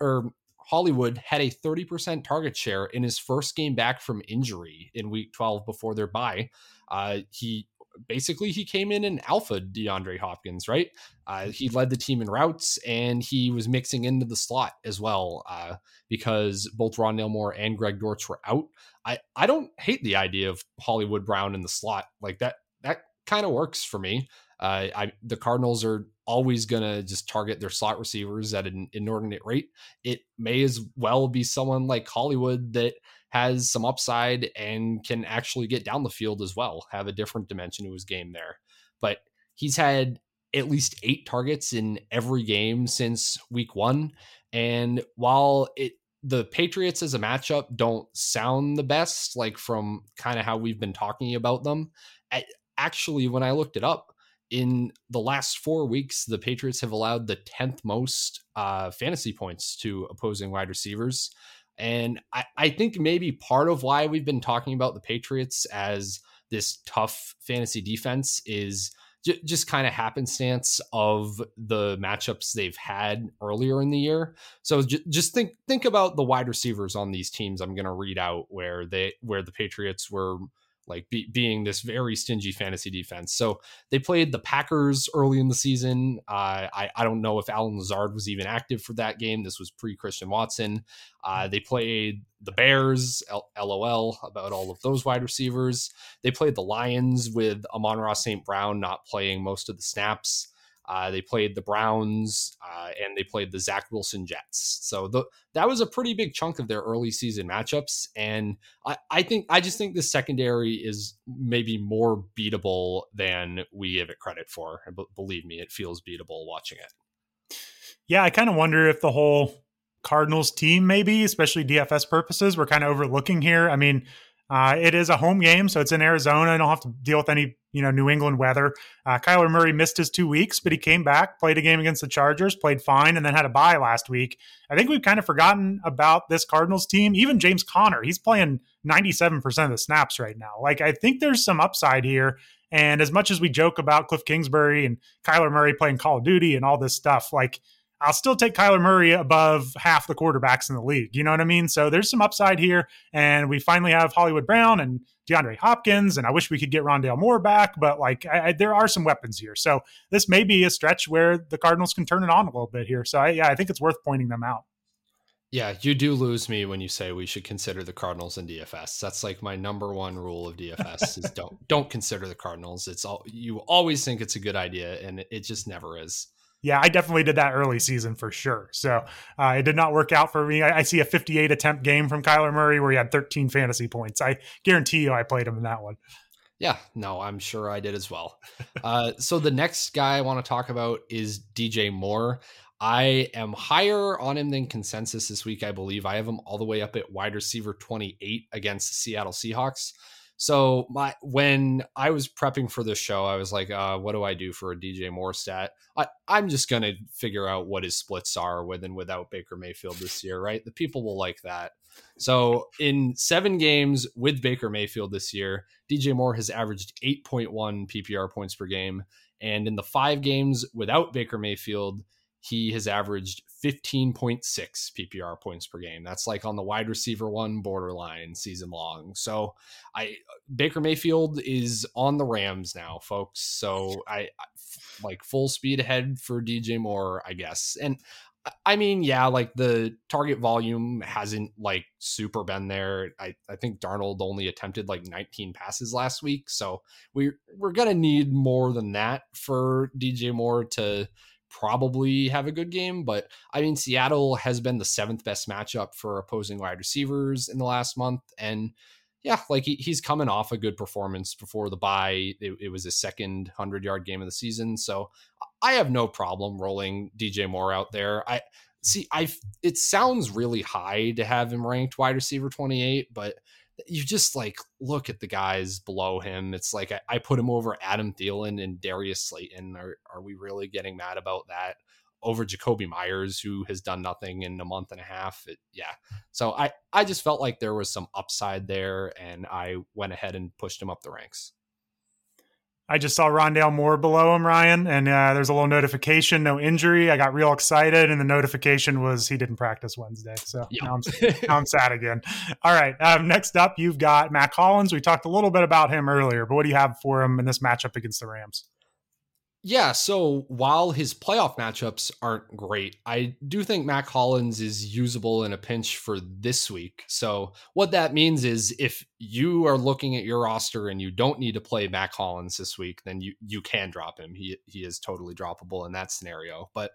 or Hollywood had a 30% target share in his first game back from injury in week 12 before their bye. Uh, he basically he came in and alpha DeAndre Hopkins, right? Uh, he led the team in routes and he was mixing into the slot as well uh, because both Ron Moore and Greg Dortch were out. I, I don't hate the idea of Hollywood Brown in the slot like that. That kind of works for me. Uh, I the Cardinals are always going to just target their slot receivers at an inordinate rate. It may as well be someone like Hollywood that has some upside and can actually get down the field as well, have a different dimension to his game there. But he's had at least eight targets in every game since week one. And while it the Patriots as a matchup don't sound the best, like from kind of how we've been talking about them. I, actually, when I looked it up, in the last four weeks, the Patriots have allowed the 10th most uh, fantasy points to opposing wide receivers. And I, I think maybe part of why we've been talking about the Patriots as this tough fantasy defense is j- just kind of happenstance of the matchups they've had earlier in the year. So j- just think think about the wide receivers on these teams. I'm going to read out where they where the Patriots were like be, being this very stingy fantasy defense. So they played the Packers early in the season. Uh, I, I don't know if Allen Lazard was even active for that game. This was pre Christian Watson. Uh, they played the Bears, L- LOL, about all of those wide receivers. They played the Lions with Amon-Ra St. Brown not playing most of the snaps. Uh, they played the Browns uh, and they played the Zach Wilson Jets. So the, that was a pretty big chunk of their early season matchups. And I, I think I just think the secondary is maybe more beatable than we give it credit for. And b- believe me, it feels beatable watching it. Yeah, I kind of wonder if the whole Cardinals team, maybe, especially DFS purposes, we're kind of overlooking here. I mean, uh, it is a home game, so it's in Arizona. I don't have to deal with any, you know, New England weather. Uh, Kyler Murray missed his two weeks, but he came back, played a game against the Chargers, played fine, and then had a bye last week. I think we've kind of forgotten about this Cardinals team. Even James Conner, he's playing 97% of the snaps right now. Like, I think there's some upside here. And as much as we joke about Cliff Kingsbury and Kyler Murray playing Call of Duty and all this stuff, like, I'll still take Kyler Murray above half the quarterbacks in the league. You know what I mean? So there's some upside here. And we finally have Hollywood Brown and DeAndre Hopkins. And I wish we could get Rondale Moore back, but like I, I, there are some weapons here. So this may be a stretch where the Cardinals can turn it on a little bit here. So I, yeah, I think it's worth pointing them out. Yeah, you do lose me when you say we should consider the Cardinals in DFS. That's like my number one rule of DFS is don't don't consider the Cardinals. It's all you always think it's a good idea and it just never is yeah, I definitely did that early season for sure. So uh, it did not work out for me. I, I, see a 58 attempt game from Kyler Murray where he had 13 fantasy points. I guarantee you I played him in that one. Yeah, no, I'm sure I did as well. uh, so the next guy I want to talk about is DJ Moore. I am higher on him than consensus this week, I believe. I have him all the way up at wide receiver 28 against the Seattle Seahawks. So my when I was prepping for this show, I was like, uh, what do I do for a DJ Moore stat? I, I'm just gonna figure out what his splits are with and without Baker Mayfield this year, right? The people will like that. So in seven games with Baker Mayfield this year, DJ Moore has averaged 8.1 PPR points per game. And in the five games without Baker Mayfield, he has averaged 15.6 PPR points per game. That's like on the wide receiver one borderline season long. So I Baker Mayfield is on the Rams now, folks. So I, I like full speed ahead for DJ Moore, I guess. And I mean, yeah, like the target volume hasn't like super been there. I, I think Darnold only attempted like 19 passes last week. So we we're gonna need more than that for DJ Moore to probably have a good game. But I mean, Seattle has been the seventh best matchup for opposing wide receivers in the last month. And yeah, like he, he's coming off a good performance before the bye. It, it was his second 100 yard game of the season. So I have no problem rolling DJ Moore out there. I see, I it sounds really high to have him ranked wide receiver 28, but you just like look at the guys below him. It's like I, I put him over Adam Thielen and Darius Slayton. Are are we really getting mad about that? Over Jakobi Meyers, who has done nothing in a month and a half. It, yeah. So I, I just felt like there was some upside there and I went ahead and pushed him up the ranks. I just saw Rondale Moore below him, Ryan, and uh, there's a little notification, no injury. I got real excited, and the notification was he didn't practice Wednesday. So yep. now, I'm, now, I'm, sad again. All right. Um, next up, you've got Mack Hollins. We talked a little bit about him earlier, but what do you have for him in this matchup against the Rams? Yeah, so while his playoff matchups aren't great, I do think Mack Hollins is usable in a pinch for this week. So what that means is if you are looking at your roster and you don't need to play Mack Hollins this week, then you you can drop him. He he is totally droppable in that scenario. But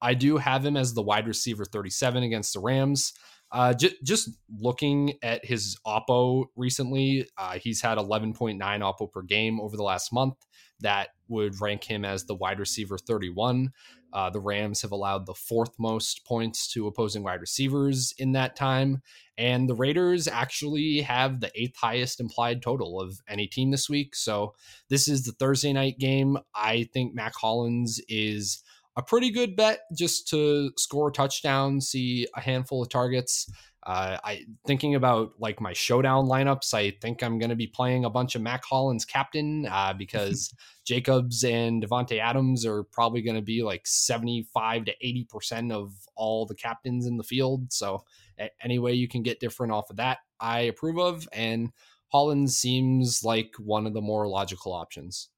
I do have him as the wide receiver 37 against the Rams. Uh, j- just looking at his Oppo recently, uh, he's had 11.9 Oppo per game over the last month. That would rank him as the wide receiver 31. Uh, the Rams have allowed the fourth most points to opposing wide receivers in that time. And the Raiders actually have the eighth highest implied total of any team this week. So this is the Thursday night game. I think Mack Hollins is a pretty good bet just to score a touchdown, see a handful of targets. Uh, I thinking about like my showdown lineups. I think I'm going to be playing a bunch of Mack Hollins captain uh, because Jacobs and Davante Adams are probably going to be like 75 to 80 percent of all the captains in the field. So any way you can get different off of that, I approve of. And Hollins seems like one of the more logical options.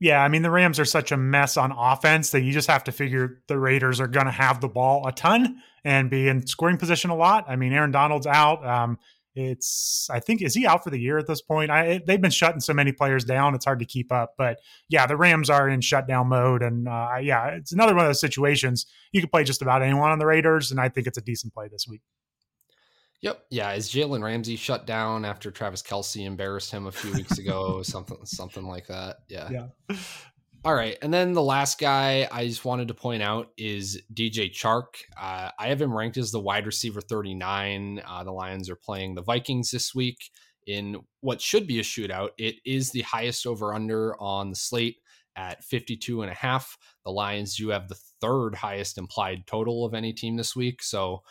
Yeah, I mean the Rams are such a mess on offense that you just have to figure the Raiders are going to have the ball a ton and be in scoring position a lot. I mean Aaron Donald's out. Um, it's I think is he out for the year at this point? I they've been shutting so many players down; it's hard to keep up. But yeah, the Rams are in shutdown mode, and uh, yeah, it's another one of those situations you can play just about anyone on the Raiders, and I think it's a decent play this week. Yep. Yeah. Is Jalen Ramsey shut down after Travis Kelce embarrassed him a few weeks ago? something, something like that. Yeah. Yeah. All right. And then the last guy I just wanted to point out is DJ Chark. Uh, I have him ranked as the wide receiver 39. Uh, the Lions are playing the Vikings this week in what should be a shootout. It is the highest over under on the slate at 52 and a half. The Lions do have the third highest implied total of any team this week. So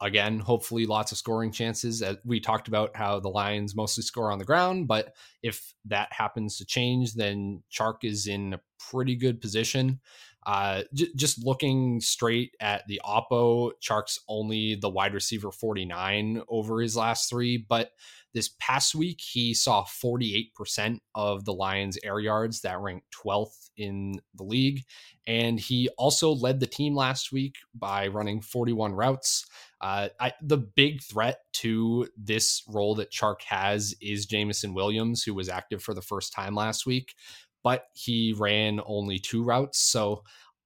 again, hopefully lots of scoring chances. We talked about how the Lions mostly score on the ground, but if that happens to change, then Chark is in a pretty good position. Uh, j- just looking straight at the Oppo, Chark's only the wide receiver 49 over his last three, but this past week he saw 48% of the Lions' air yards that ranked 12th in the league. And he also led the team last week by running 41 routes. Uh, I, the big threat to this role that Chark has is Jameson Williams, who was active for the first time last week, but he ran only two routes. So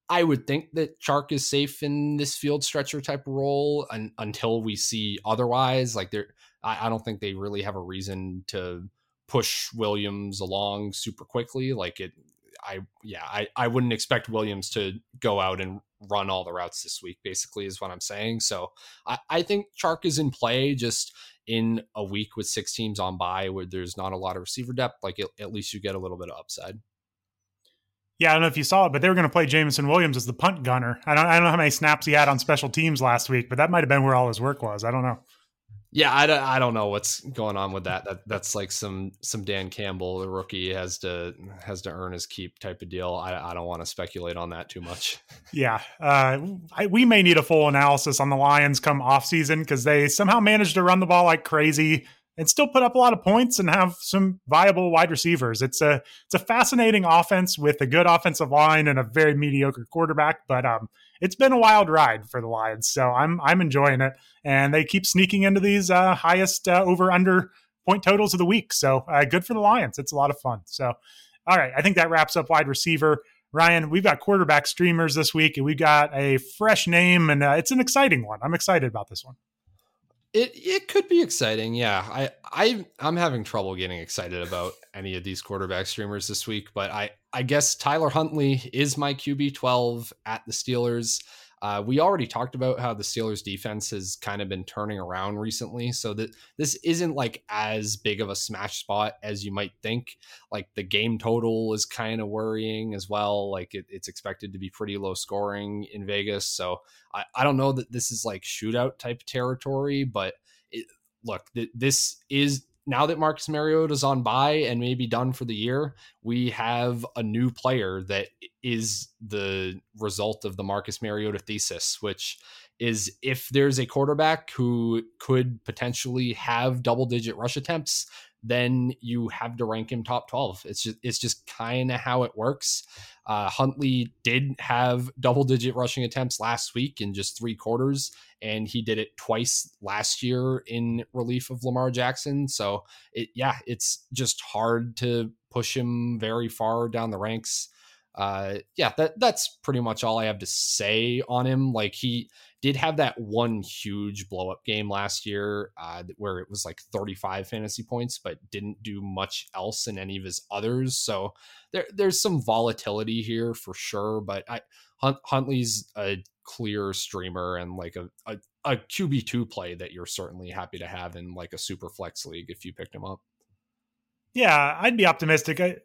I would think that Chark is safe in this field stretcher type role un- until we see otherwise. Like there, I, I don't think they really have a reason to push Williams along super quickly. Like it, I yeah, I, I wouldn't expect Williams to go out and run all the routes this week, basically, is what I'm saying. So I, I think Chark is in play just in a week with six teams on bye where there's not a lot of receiver depth. Like it, at least you get a little bit of upside. Yeah, I don't know if you saw it, but they were going to play Jameson Williams as the punt gunner. I don't, I don't know how many snaps he had on special teams last week, but that might have been where all his work was. I don't know. Yeah, I don't, I don't know what's going on with that. that. That's like some some Dan Campbell, the rookie, has to has to earn his keep type of deal. I, I don't want to speculate on that too much. Yeah, uh, I, we may need a full analysis on the Lions come off season because they somehow managed to run the ball like crazy and still put up a lot of points and have some viable wide receivers. It's a it's a fascinating offense with a good offensive line and a very mediocre quarterback, but um, it's been a wild ride for the Lions. So I'm I'm enjoying it, and they keep sneaking into these uh, highest uh, over under point totals of the week. So uh, good for the Lions. It's a lot of fun. So all right, I think that wraps up wide receiver. Ryan, we've got quarterback streamers this week, and we've got a fresh name, and uh, it's an exciting one. I'm excited about this one. It it could be exciting, yeah. I I I'm having trouble getting excited about any of these quarterback streamers this week, but I I guess Tyler Huntley is my QB 12 at the Steelers. Uh, we already talked about how the Steelers defense has kind of been turning around recently, so that this isn't like as big of a smash spot as you might think. Like the game total is kind of worrying as well. Like it, it's expected to be pretty low scoring in Vegas, so I, I don't know that this is like shootout type territory, but it, look, th- this is now that Marcus Mariota is on bye and maybe done for the year, we have a new player that is the result of the Marcus Mariota thesis, which is if there's a quarterback who could potentially have double digit rush attempts, then you have to rank him top 12. It's just it's just kind of how it works. Uh, Huntley did have double digit rushing attempts last week in just three quarters, and he did it twice last year in relief of Lamar Jackson. So, it, yeah, it's just hard to push him very far down the ranks. Uh, yeah, that that's pretty much all I have to say on him. Like he did have that one huge blow up game last year uh, where it was like 35 fantasy points, but didn't do much else in any of his others. So there, there's some volatility here for sure. But I, Hunt, Huntley's a clear streamer and like a, a, a QB2 play that you're certainly happy to have in like a super flex league if you picked him up. Yeah, I'd be optimistic. I,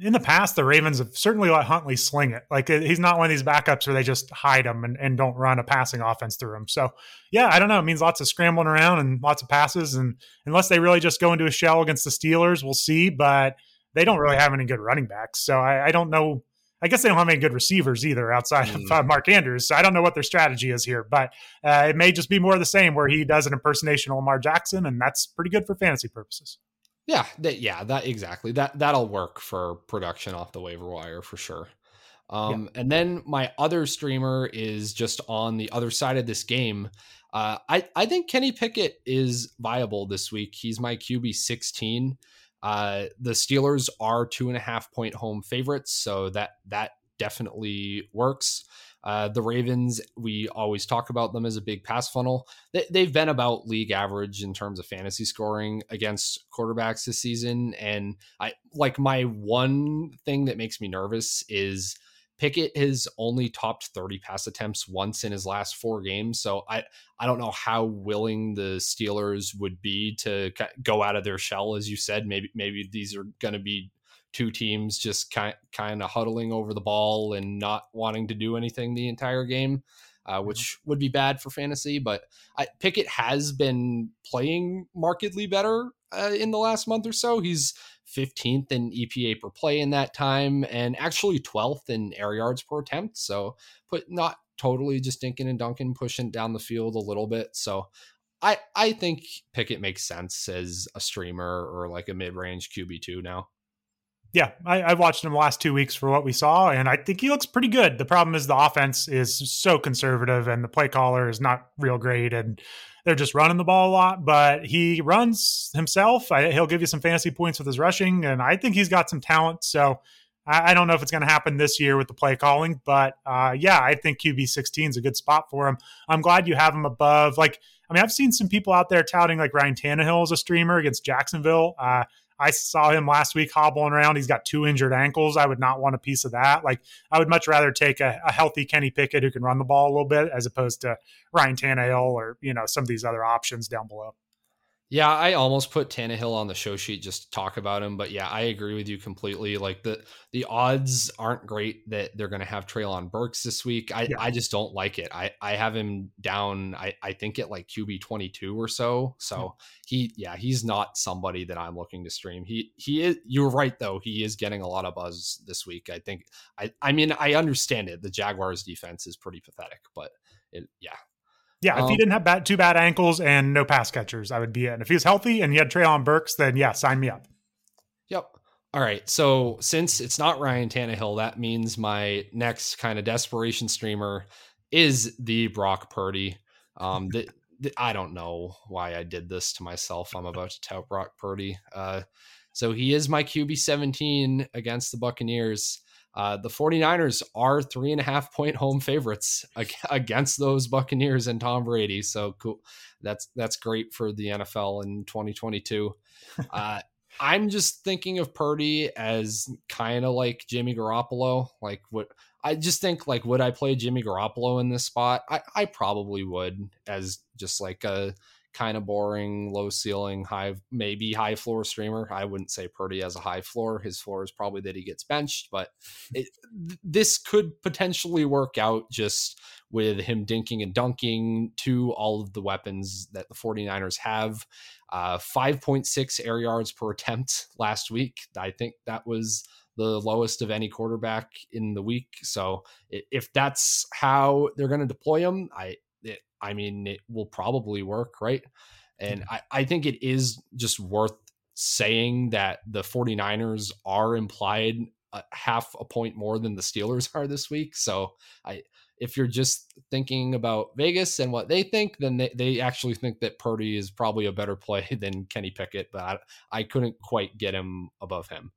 in the past, the Ravens have certainly let Huntley sling it. Like he's not one of these backups where they just hide him and, and don't run a passing offense through him. So yeah, I don't know. It means lots of scrambling around and lots of passes. And unless they really just go into a shell against the Steelers, we'll see. But they don't really have any good running backs. So I, I don't know. I guess they don't have any good receivers either outside mm. of uh, Mark Andrews. So I don't know what their strategy is here, but uh, it may just be more of the same where he does an impersonation of Lamar Jackson, and that's pretty good for fantasy purposes. Yeah, that, yeah, that exactly. That that'll work for production off the waiver wire for sure. Um, yeah. And then my other streamer is just on the other side of this game. Uh, I I think Kenny Pickett is viable this week. He's my QB sixteen. Uh, the Steelers are two and a half point home favorites, so that that definitely works. Uh, the Ravens, we always talk about them as a big pass funnel. They, have been about league average in terms of fantasy scoring against quarterbacks this season. And I like my one thing that makes me nervous is Pickett has only topped 30 pass attempts once in his last four games. So I, I don't know how willing the Steelers would be to go out of their shell, as you said. Maybe maybe these are going to be two teams just kind kind of huddling over the ball and not wanting to do anything the entire game, uh, which would be bad for fantasy. But I, Pickett has been playing markedly better uh, in the last month or so. He's 15th in EPA per play in that time, and actually 12th in air yards per attempt. So, put not totally just dinking and dunking pushing down the field a little bit. So. I, I think Pickett makes sense as a streamer or like a mid range QB2 now. Yeah, I, have watched him the last two weeks for what we saw, and I think he looks pretty good. The problem is the offense is so conservative, and the play caller is not real great, and they're just running the ball a lot. But he runs himself. I, he'll give you some fantasy points with his rushing, and I think he's got some talent. So I, I don't know if it's going to happen this year with the play calling, but uh, yeah, I think QB 16 is a good spot for him. I'm glad you have him above. Like, I mean, I've seen some people out there touting like Ryan Tannehill as a streamer against Jacksonville. Uh, I saw him last week hobbling around. He's got two injured ankles. I would not want a piece of that. Like I would much rather take a, a healthy Kenny Pickett who can run the ball a little bit as opposed to Ryan Tannehill or you know some of these other options down below. Yeah, I almost put Tannehill on the show sheet just to talk about him, but yeah, I agree with you completely. Like the the odds aren't great that they're going to have Treylon Burks this week. I, yeah. I just don't like it. I, I have him down. I, I think at like QB twenty two or so. So yeah. he yeah he's not somebody that I'm looking to stream. He he is. You're right though. He is getting a lot of buzz this week. I think. I I mean I understand it. The Jaguars defense is pretty pathetic, but it, yeah, yeah, if um, he didn't have bad, two bad ankles and no pass catchers, I would be in. If he was healthy and he had Treylon Burks, then yeah, sign me up. Yep. All right. So since it's not Ryan Tannehill, that means my next kind of desperation streamer is the Brock Purdy. Um, I don't know why I did this to myself. I'm about to tout Brock Purdy. Uh, so he is my QB 17 against the Buccaneers. Uh, the 49ers are three and a half point home favorites against those Buccaneers and Tom Brady. So cool. That's that's great for the NFL in 2022. Uh, I'm just thinking of Purdy as kind of like Jimmy Garoppolo. Like what I just think like would I play Jimmy Garoppolo in this spot? I, I probably would as just like a kind of boring, low ceiling, high maybe high floor streamer. I wouldn't say Purdy has a high floor. His floor is probably that he gets benched, but it, this could potentially work out just with him dinking and dunking to all of the weapons that the 49ers have. Uh, 5.6 air yards per attempt last week. I think that was the lowest of any quarterback in the week. So if that's how they're going to deploy him, I I mean it will probably work, right? And I, I think it is just worth saying that the 49ers are implied a half a point more than the Steelers are this week. So I if you're just thinking about Vegas and what they think, then they, they actually think that Purdy is probably a better play than Kenny Pickett, but I, I couldn't quite get him above him.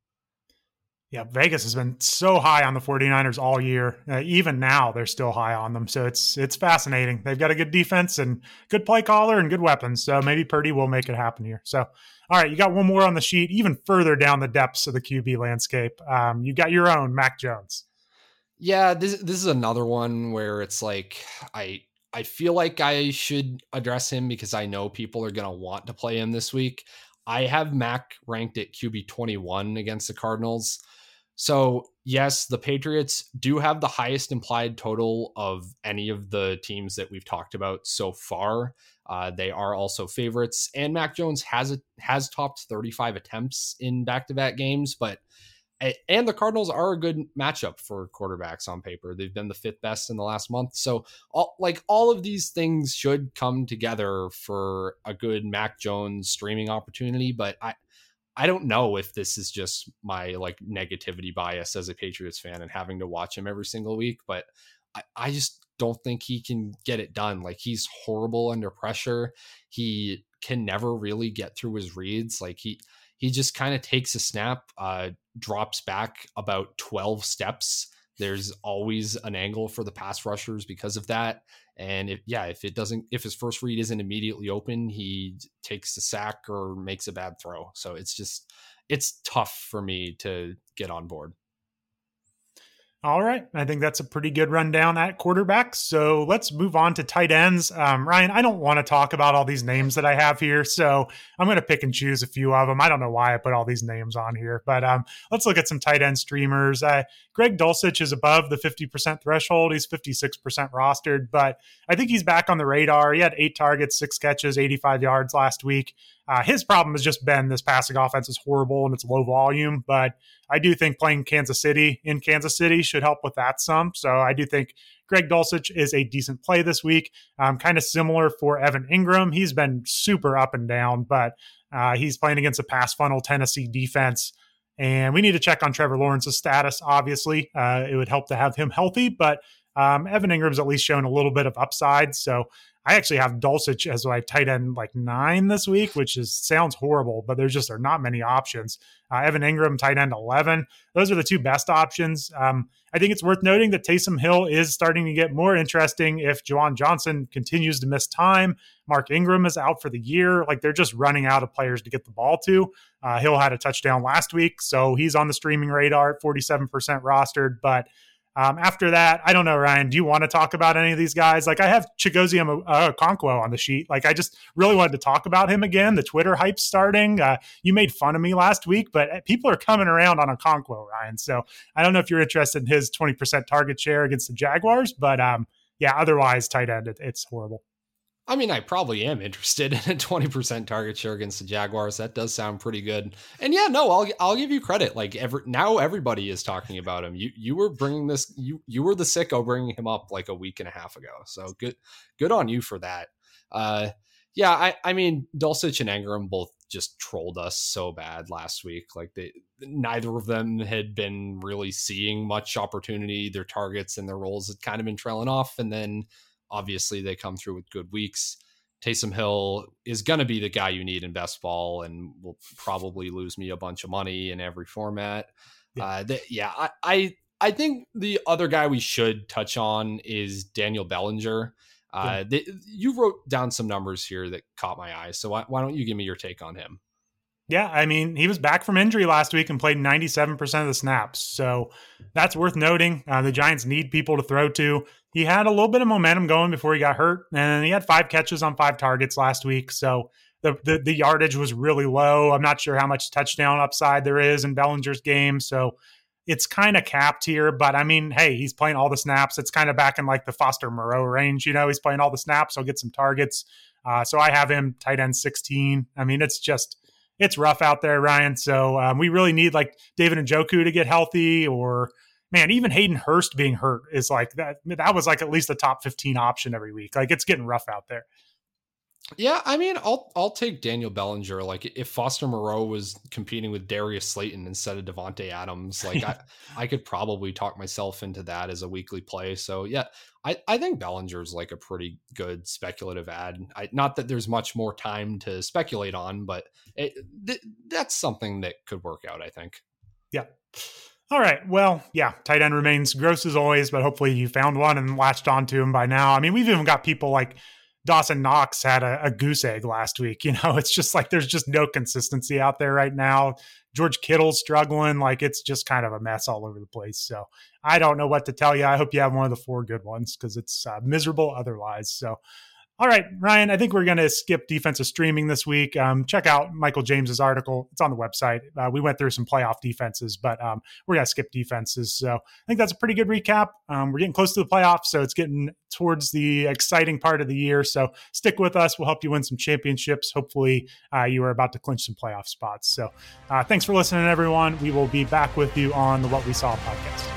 Yeah, Vegas has been so high on the 49ers all year. Uh, even now, they're still high on them. So it's it's fascinating. They've got a good defense and good play caller and good weapons. So maybe Purdy will make it happen here. So, all right, you got one more on the sheet, even further down the depths of the QB landscape. Um, you got your own Mac Jones. Yeah, this this is another one where it's like I I feel like I should address him because I know people are going to want to play him this week. I have Mac ranked at QB 21 against the Cardinals. So, yes, the Patriots do have the highest implied total of any of the teams that we've talked about so far. Uh, they are also favorites, and Mac Jones has a, has topped 35 attempts in back to back games, but and the Cardinals are a good matchup for quarterbacks on paper. They've been the fifth best in the last month. So all, like all of these things should come together for a good Mac Jones streaming opportunity, but I I don't know if this is just my like negativity bias as a Patriots fan and having to watch him every single week, but I, I just don't think he can get it done. Like he's horrible under pressure. He can never really get through his reads. Like he he just kind of takes a snap, uh, drops back about 12 steps. There's always an angle for the pass rushers because of that. And if yeah, if it doesn't if his first read isn't immediately open, he takes a sack or makes a bad throw. So it's just it's tough for me to get on board. All right. I think that's a pretty good rundown at quarterback. So let's move on to tight ends. Um, Ryan, I don't want to talk about all these names that I have here. So I'm going to pick and choose a few of them. I don't know why I put all these names on here, but um, let's look at some tight end streamers. Uh, Greg Dulcich is above the 50% threshold. He's 56% rostered, but I think he's back on the radar. He had eight targets, six catches, 85 yards last week. Uh, his problem has just been this passing offense is horrible and it's low volume, but I do think playing Kansas City in Kansas City should help with that some. So I do think Greg Dulcich is a decent play this week. Um, kind of similar for Evan Engram. He's been super up and down, but uh, he's playing against a pass funnel Tennessee defense. And we need to check on Trevor Lawrence's status, obviously. Uh, it would help to have him healthy, but um, Evan Engram's at least shown a little bit of upside. So I actually have Dulcich as my tight end like nine this week, which is sounds horrible, but there's just there are not many options. Uh, Evan Engram, tight end 11. Those are the two best options. Um, I think it's worth noting that Taysom Hill is starting to get more interesting if Juwan Johnson continues to miss time. Mark Ingram is out for the year. Like they're just running out of players to get the ball to. Uh, Hill had a touchdown last week, so he's on the streaming radar at 47% rostered, but um, after that, I don't know, Ryan. Do you want to talk about any of these guys? Like, I have Chigoziem uh, Okonkwo on the sheet. Like, I just really wanted to talk about him again. The Twitter hype starting. Uh, you made fun of me last week, but uh, people are coming around on Okonkwo, Ryan. So I don't know if you're interested in his 20% target share against the Jaguars, but um, yeah, otherwise, tight end, it, it's horrible. I mean, I probably am interested in a 20% target share against the Jaguars. That does sound pretty good. And yeah, no, I'll I'll give you credit. Like every now everybody is talking about him. You you were bringing this you you were the sicko bringing him up like a week and a half ago. So good good on you for that. Uh yeah, I I mean, Dulcich and Engram both just trolled us so bad last week. Like they neither of them had been really seeing much opportunity. Their targets and their roles had kind of been trailing off and then obviously they come through with good weeks. Taysom Hill is going to be the guy you need in best ball and will probably lose me a bunch of money in every format. Yeah, uh, yeah I, I, I think the other guy we should touch on is Daniel Bellinger. Uh, they, you wrote down some numbers here that caught my eye. So why, why don't you give me your take on him? Yeah, I mean, he was back from injury last week and played 97% of the snaps. So that's worth noting. Uh, the Giants need people to throw to. He had a little bit of momentum going before he got hurt, and he had five catches on five targets last week. So the, the, the yardage was really low. I'm not sure how much touchdown upside there is in Bellinger's game. So it's kind of capped here, but I mean, hey, he's playing all the snaps. It's kind of back in like the Foster Moreau range. You know, he's playing all the snaps. He'll get some targets. Uh, so I have him tight end 16. I mean, it's just, it's rough out there, Ryan. So um, we really need like David Njoku to get healthy or, man, even Hayden Hurst being hurt is like that. That was like at least a top 15 option every week. Like it's getting rough out there. Yeah, I mean, I'll I'll take Daniel Bellinger. Like if Foster Moreau was competing with Darius Slayton instead of Davante Adams, like I I could probably talk myself into that as a weekly play. So yeah, I I think Bellinger's like a pretty good speculative ad. I, not that there's much more time to speculate on, but it, th- that's something that could work out. I think. Yeah. All right. Well, yeah, tight end remains gross as always, but hopefully you found one and latched onto him by now. I mean, we've even got people like Dawson Knox had a, a, goose egg last week. You know, it's just like there's just no consistency out there right now. George Kittle's struggling. Like it's just kind of a mess all over the place. So I don't know what to tell you. I hope you have one of the four good ones because it's uh, miserable otherwise. So all right, Ryan, I think we're going to skip defensive streaming this week. Um, check out Michael James's article. It's on the website. Uh, we went through some playoff defenses, but um, we're going to skip defenses. So I think that's a pretty good recap. Um, we're getting close to the playoffs, so it's getting towards the exciting part of the year. So stick with us. We'll help you win some championships. Hopefully, uh, you are about to clinch some playoff spots. So uh, thanks for listening, everyone. We will be back with you on the What We Saw podcast.